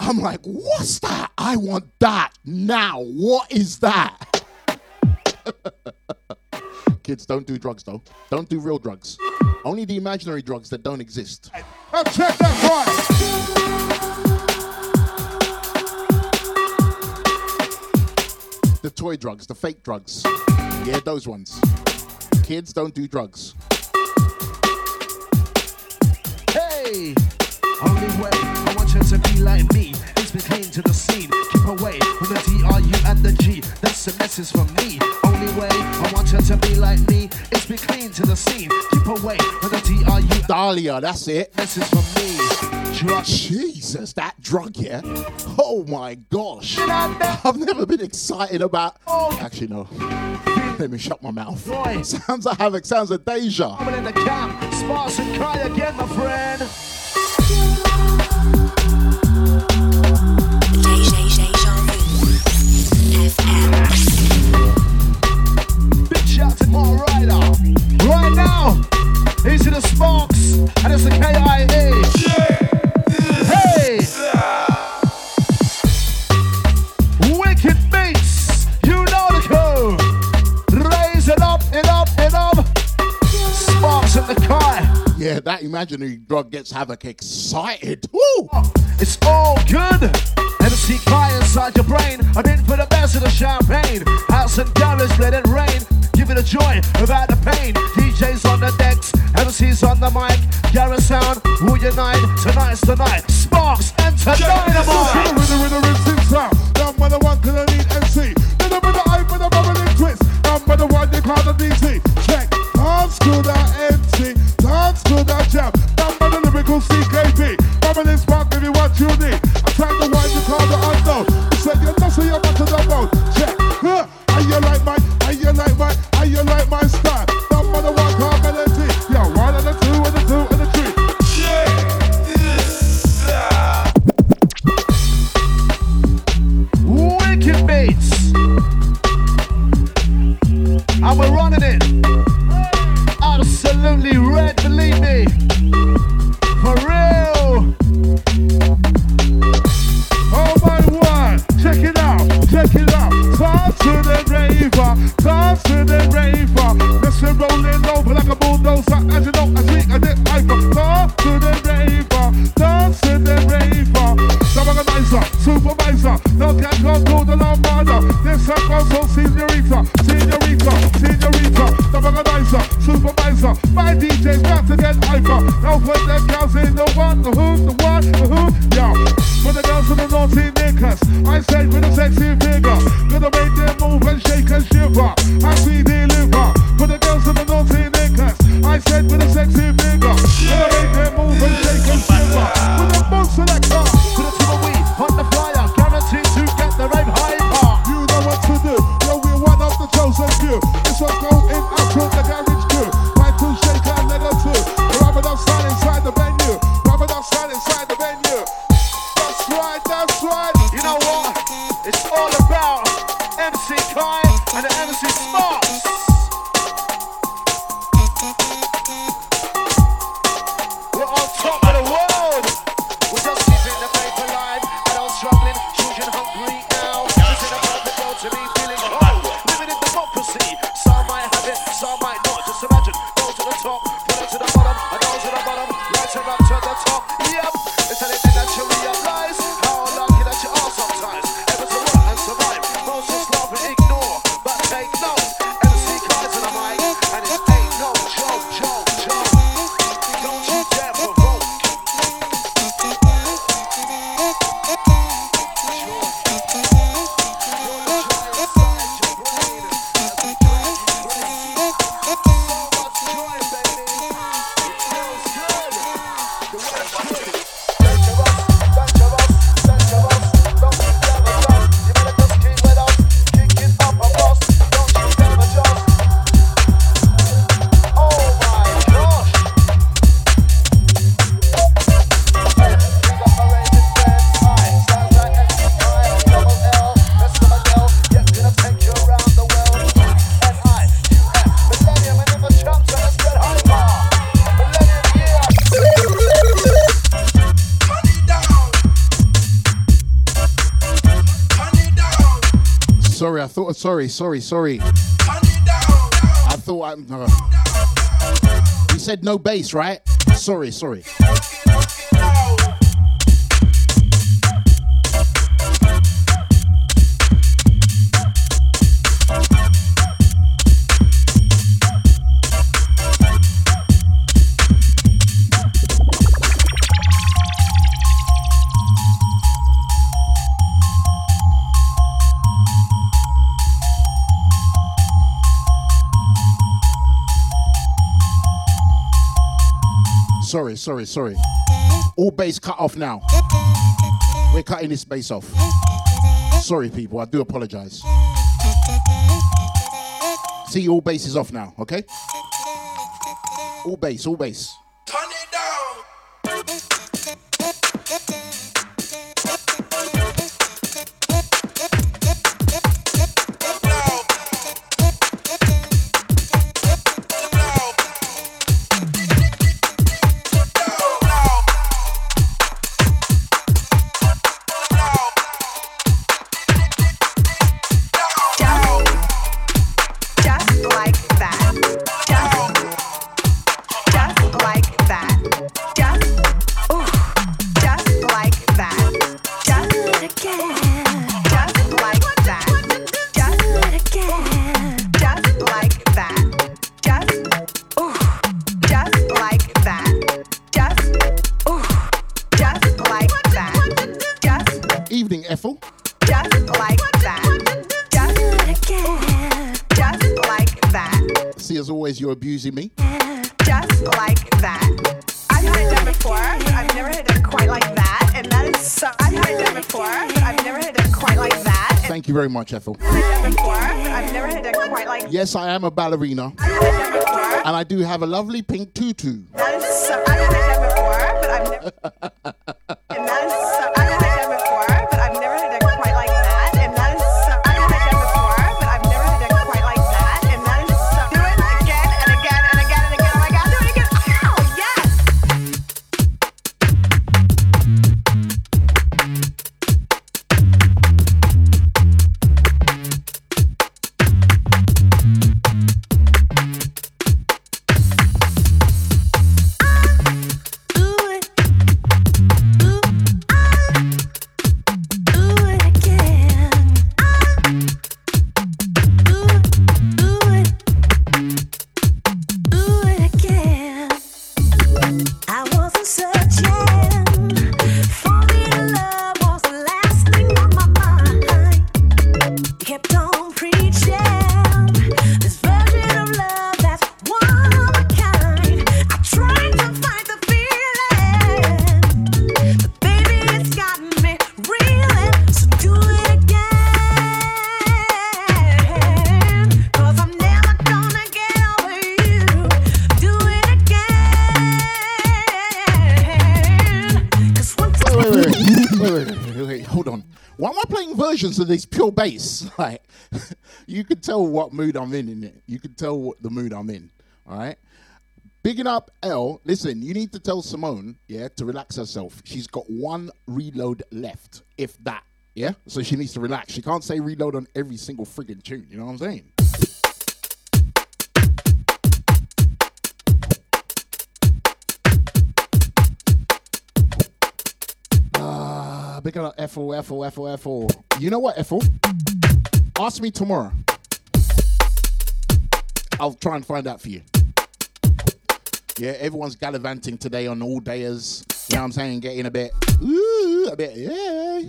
Speaker 4: I'm like, what's that? I want that now. What is that? Kids, don't do drugs though. Don't do real drugs. Only the imaginary drugs that don't exist.
Speaker 24: Now check that part.
Speaker 4: The toy drugs, the fake drugs. Yeah, those ones. Kids, don't do drugs.
Speaker 7: Hey! Only way I want you to be like me is be clean to the scene. Keep away from the D, R, U, and the G. That's the message from me. Only way I want you to be like me is be clean to the scene. Keep away from the D, R, U.
Speaker 4: Dahlia, that's it.
Speaker 7: Message from me. Drug.
Speaker 4: Jesus, that drug, yeah. Oh my gosh. I've never been excited about. Oh. Actually, no. Let me shut my mouth. Sounds like havoc. Sounds like deja.
Speaker 7: Coming in the camp. Sparks and cry again, my friend. Right now, into the Sparks, and it's the KIA. Hey!
Speaker 4: Yeah, that imaginary drug gets havoc excited. Woo!
Speaker 7: It's all good. MC cry inside your brain. I'm in for the best of the champagne. House and garage, let it rain. Give it a joy without the pain. DJs on the decks, MCs on the mic. Garage sound, who unite? Tonight's the night. Sparks enter dynamite.
Speaker 24: With the rhythm and sing sound. Down by the one to the lead MC. Then up with the eye with the bubbling twist. Down by the one they call the DC. Dance to the MC. Dance to the jam. Down by the lyrical CKB. Bubbling spark, give you what you need. I said with a sexy figure. Gonna make them move and shake and shiver. With a boom selector.
Speaker 22: sorry, sorry, sorry. I thought I. Uh, you said no bass, right? Sorry, sorry. sorry, sorry, sorry. All bass cut off now. We're cutting this bass off. Sorry, people, I do apologize. See, all bass is off now, okay? All bass, all bass. see me?
Speaker 4: Just like that. I've had it done before, I've never had it quite like that. And that is so. I've had it done before, I've never had it quite like that.
Speaker 22: Thank you very much, Ethel.
Speaker 4: Before, like
Speaker 22: yes, I am a ballerina.
Speaker 4: I
Speaker 22: and I do have a lovely pink tutu.
Speaker 4: Pure bass? Like, you can tell what mood I'm in in it. You can tell what the mood I'm in. All right. Bigging up L. Listen, you need to tell Simone, yeah, to relax herself. She's got one reload left, if that. Yeah. So she needs to relax. She can't say reload on every single friggin' tune. You know what I'm saying? Ah, big up Ethel, Ethel, Ethel, Ethel. You know what, Ethel? Ask me tomorrow. I'll try and find out for you. Yeah, everyone's gallivanting today on all dayers. You know what I'm saying? Getting a bit, ooh, a bit, yeah.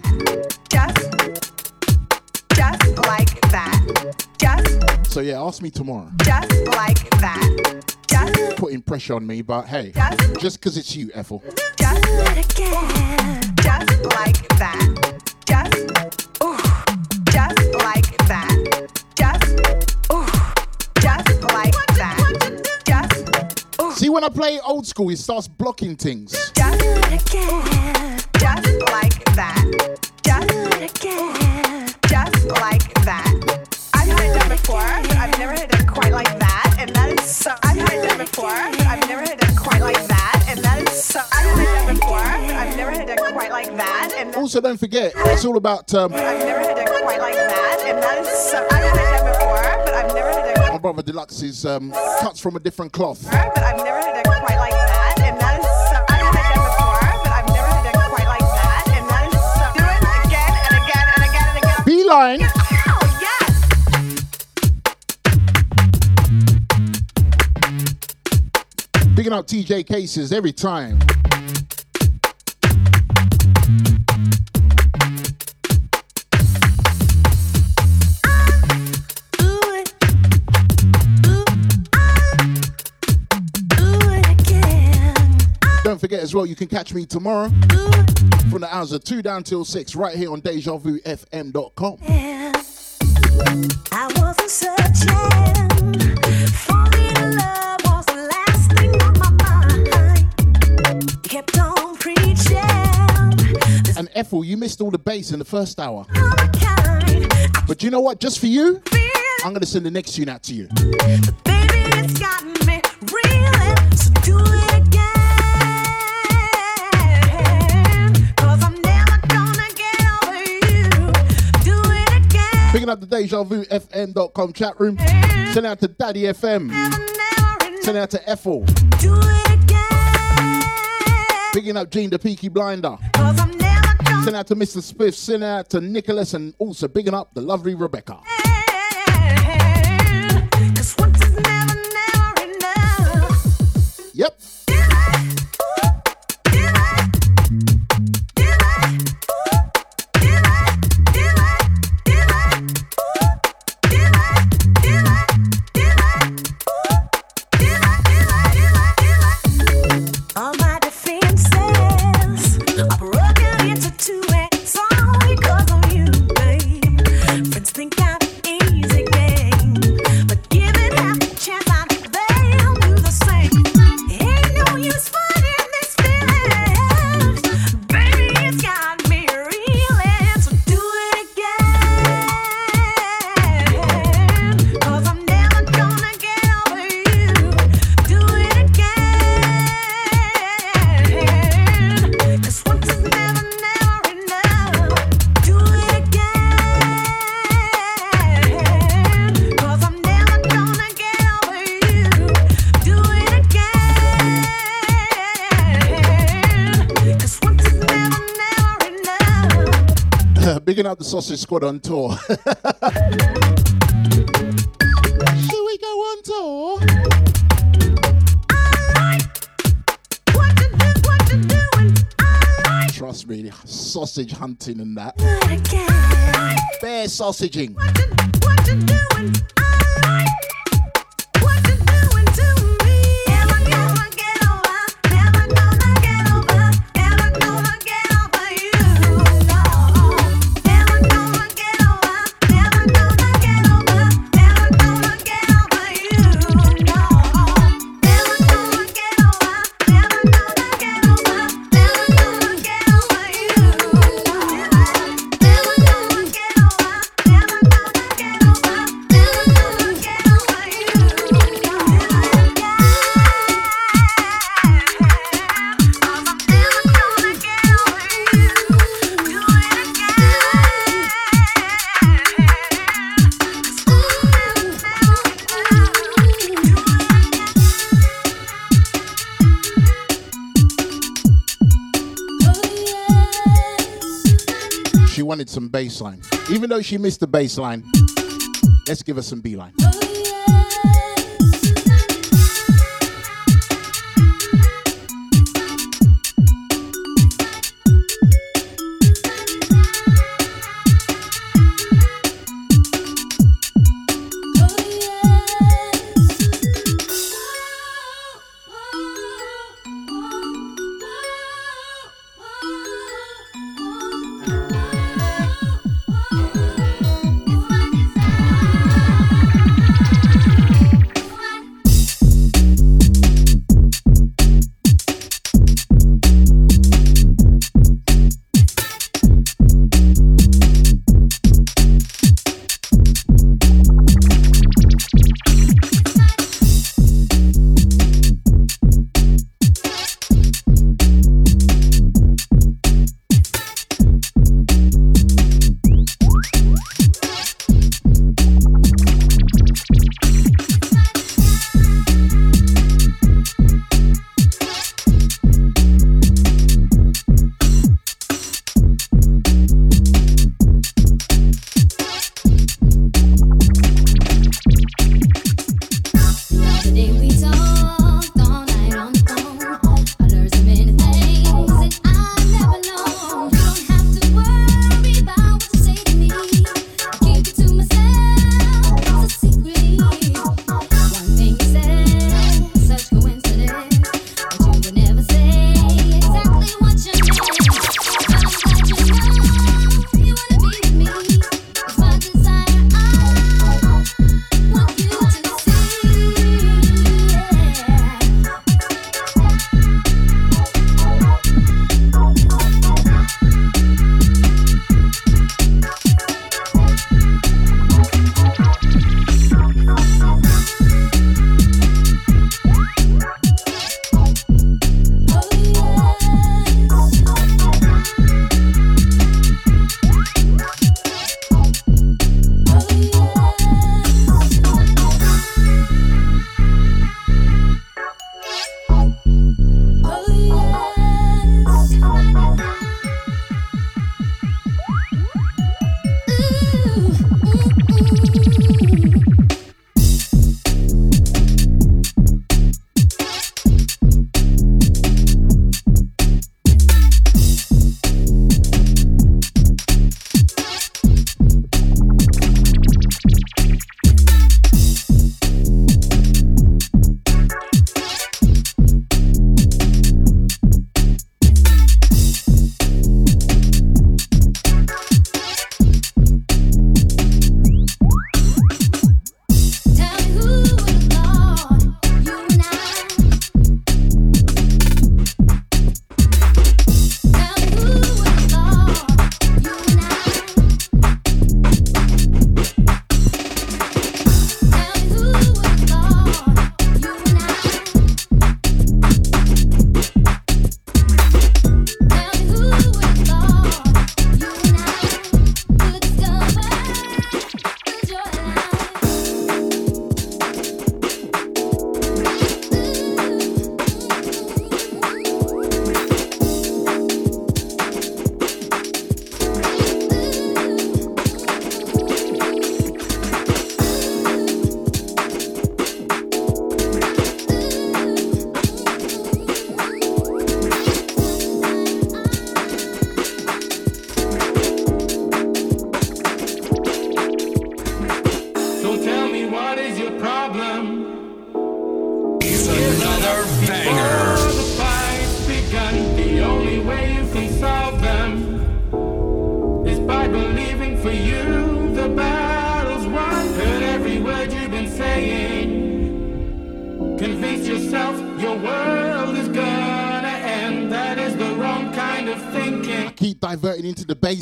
Speaker 22: Just, just like that. Just,
Speaker 4: So yeah, ask me tomorrow.
Speaker 22: just like that. Just,
Speaker 4: Putting pressure on me, but hey, just because it's you, Ethel.
Speaker 22: just again. Just like that. Just, ooh, just like that. Just, ooh, just like that. Just,
Speaker 4: See, when I play old school, it starts blocking things.
Speaker 22: just again. Just like that. Just again. Like that. I've had it done before, but I've never had it done quite like that, and that is so. I've had it done before, but I've never had it done quite like that, and that is so. I've had it done before, but I've never had it done quite like that, and
Speaker 4: Also, don't forget, it's all about um,
Speaker 22: I've never had it done quite like that, and that is so. I've had it done before, but I've never had it done.
Speaker 4: my brother Deluxe's um, cuts from a different cloth.
Speaker 22: But I've never and again.
Speaker 4: Beeline.
Speaker 22: Oh yes.
Speaker 4: Picking up TJ cases every time. As well, you can catch me tomorrow from the hours of 2 down till 6 right here on DejaVuFM.com.
Speaker 22: I wasn't searching. Falling in love was the last thing on my mind. Kept on preaching.
Speaker 4: And Ethel, you missed all the bass in the first hour. But you know what? Just for you, I'm going to send the next tune out to you.
Speaker 22: Baby,
Speaker 4: Picking up the DejaVuFM.com chat room. Send out to Daddy FM. Send out to Ethel.
Speaker 22: Do it again.
Speaker 4: Picking up Gene the Peaky Blinder.
Speaker 22: 'Cause I'm never gonna
Speaker 4: Send out to Mr. Spiff. Send out to Nicholas and also bigging up the lovely Rebecca.
Speaker 22: The
Speaker 4: Sausage Squad on tour. Should we go on tour? Trust me, sausage hunting and that. Bear sausaging.
Speaker 16: bass line. Even though she missed the bass line, let's give her some B line.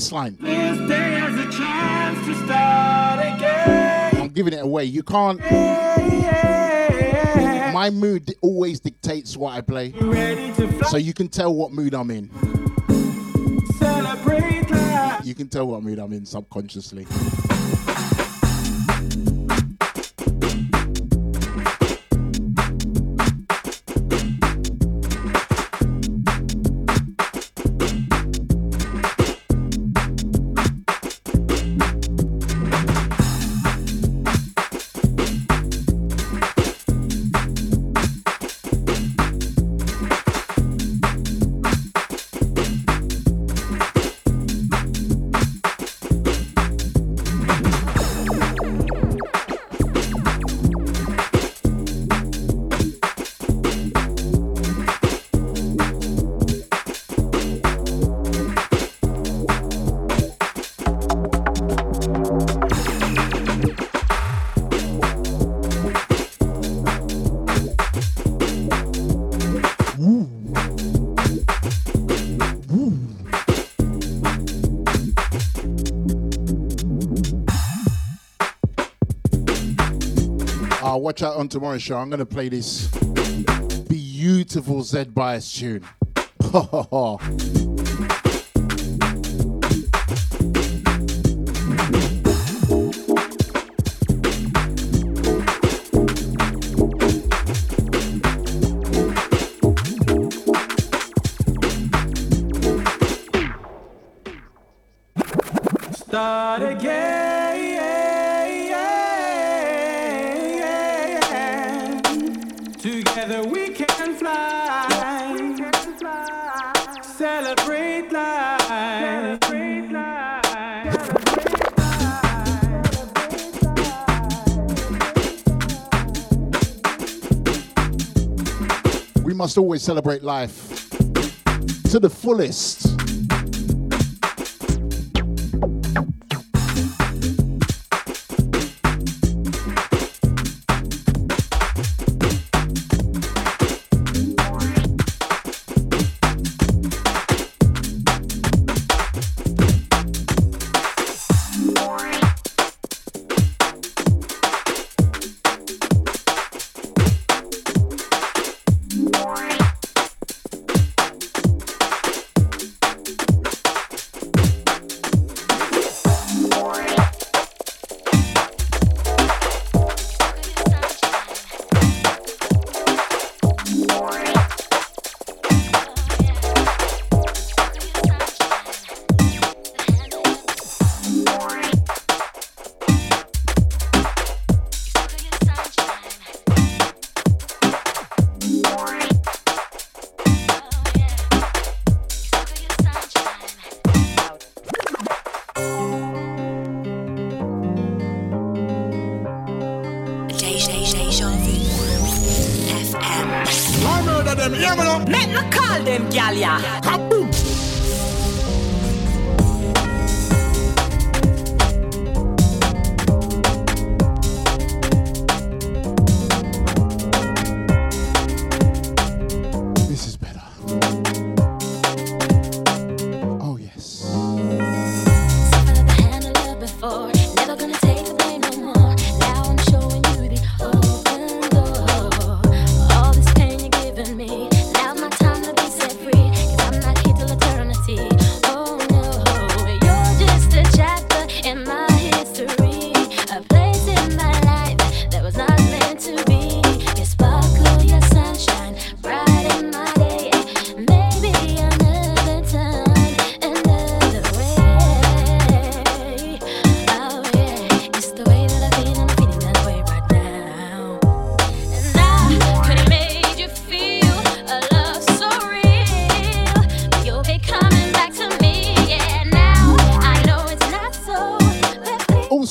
Speaker 11: baseline. I'm
Speaker 16: giving it away. You can't. My mood always dictates what I play, so you can tell what mood I'm in. You can tell what mood I'm in subconsciously.
Speaker 4: Out on tomorrow's show. I'm going to play this beautiful Zed Bias tune. must always celebrate life to the fullest.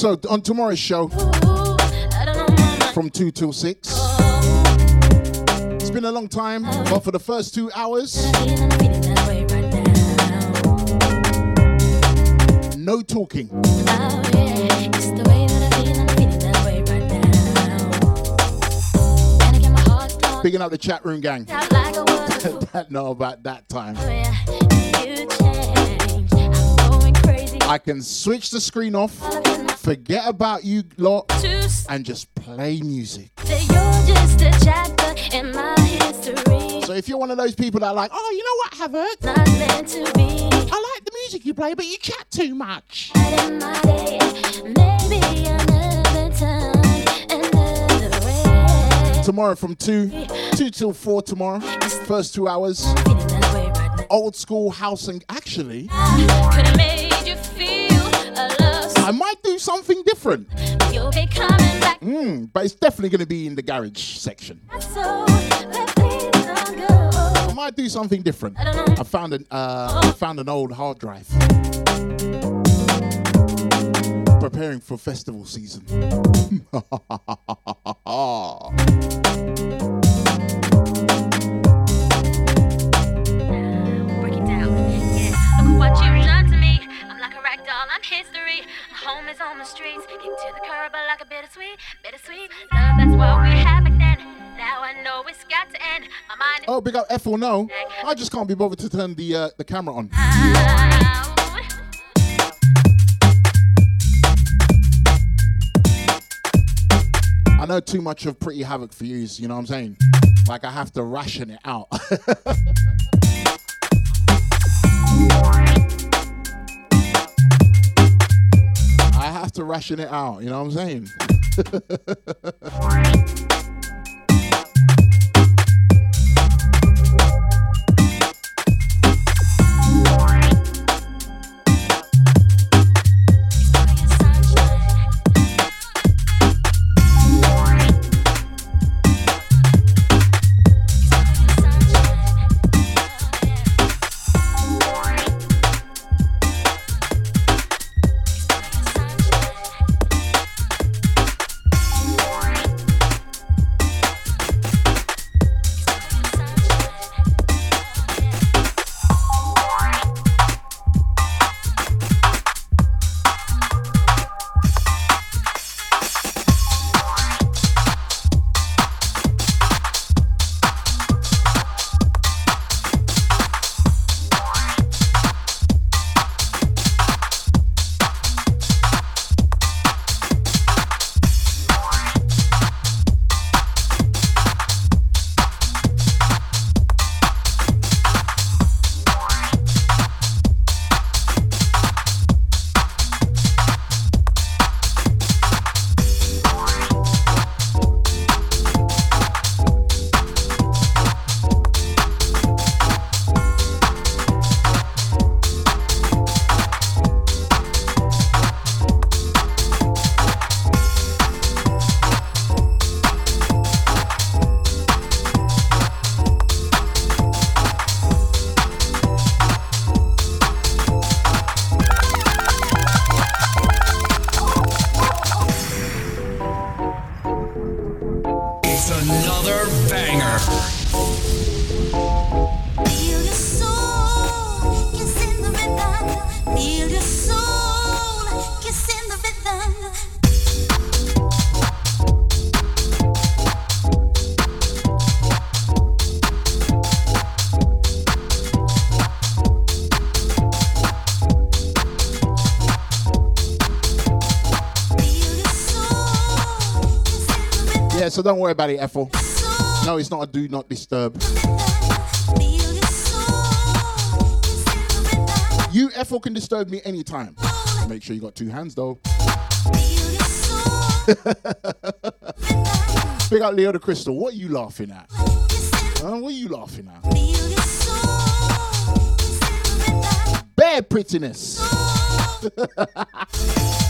Speaker 4: Also, on tomorrow's show, from 2 till 6. It's been a long time, but for the first two hours, no talking.
Speaker 11: It's the way that I feel. I'm feeling that way right now. And I get my heart started
Speaker 4: Picking up the chat room gang. that know about that time.
Speaker 11: You change. I'm going crazy.
Speaker 4: I can switch the screen off, forget about you lot, and just play music.
Speaker 11: You're just a chapter in my history.
Speaker 4: So if you're one of those people that are like, oh, you know what, Havoc?
Speaker 11: Not meant to be.
Speaker 4: I like the music you play, but you chat too much.
Speaker 11: In my day, maybe another another way.
Speaker 4: Tomorrow from 2, 2 till 4 tomorrow. First two hours. Old school house and actually, ah, different.
Speaker 11: You'll be coming back.
Speaker 4: Mm, but it's definitely going to be in the garage section.
Speaker 11: So let please don't go.
Speaker 4: I might do something different. I found an uh, I found an old hard drive. Preparing for festival season.
Speaker 11: Is on the streets. Kick to the curb, but like a bittersweet, bittersweet love. That's what we had back then. Now I know it's got to end. My mind
Speaker 4: oh, big up F or no. I just can't be bothered to turn the uh, the camera on. I
Speaker 11: know too much of Pretty Havoc for you. You know what I'm saying? Like I have to ration it out. have to ration it out. You know what I'm saying? so don't worry about it, Ethel. No, it's not a do not disturb. You, Ethel, can disturb me anytime. Make sure you got two hands, though. Big up Leo the Crystal. What are you laughing at? Huh? What are you laughing at? Bare prettiness.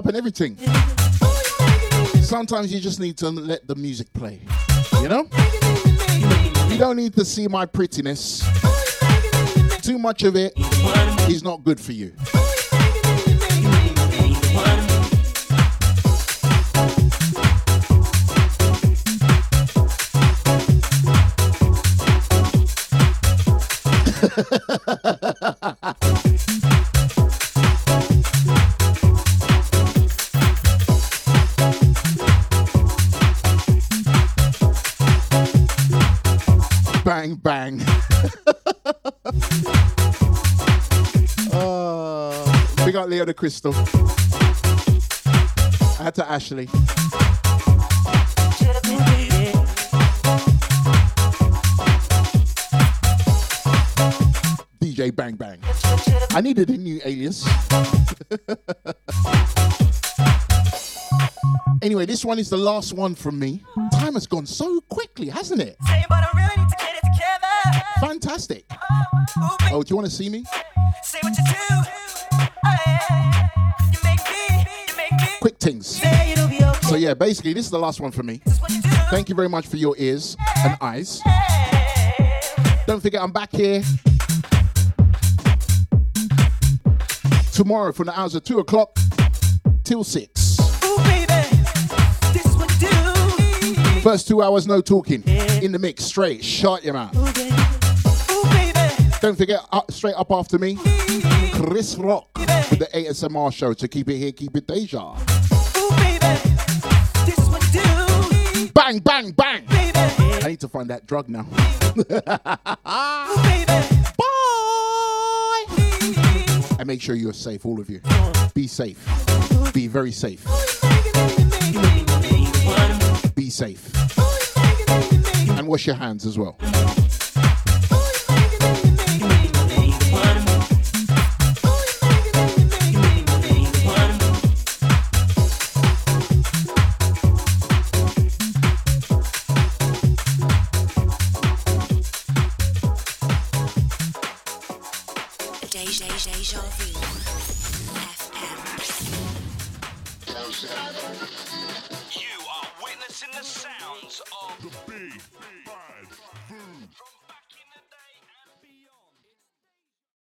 Speaker 4: up and everything. Sometimes you just need to let the music play. You know? You don't need to see my prettiness. Too much of it is not good for you. Crystal. Add to Ashley. DJ Bang Bang. I needed a new alias. anyway, this one is the last one from me. Time has gone so quickly, hasn't it? Fantastic. Oh, oh, oh. oh, do you want to see me?
Speaker 22: Say what you do.
Speaker 4: Quick things. So yeah, basically, this is the last one for me. Thank you very much for your ears and eyes. Don't forget, I'm back here tomorrow from the hours of two o'clock till six.
Speaker 22: Ooh, baby, this is what you do.
Speaker 4: First two hours, no talking. In the mix, straight. Shut your mouth. Don't forget, up, straight up after me, Chris Rock for the ASMR show. To keep it here, keep it deja. Bang, bang, bang. I need to find that drug now. Bye. And make sure you're safe, all of you. Be safe. Be very safe. Be safe. And wash your hands as well.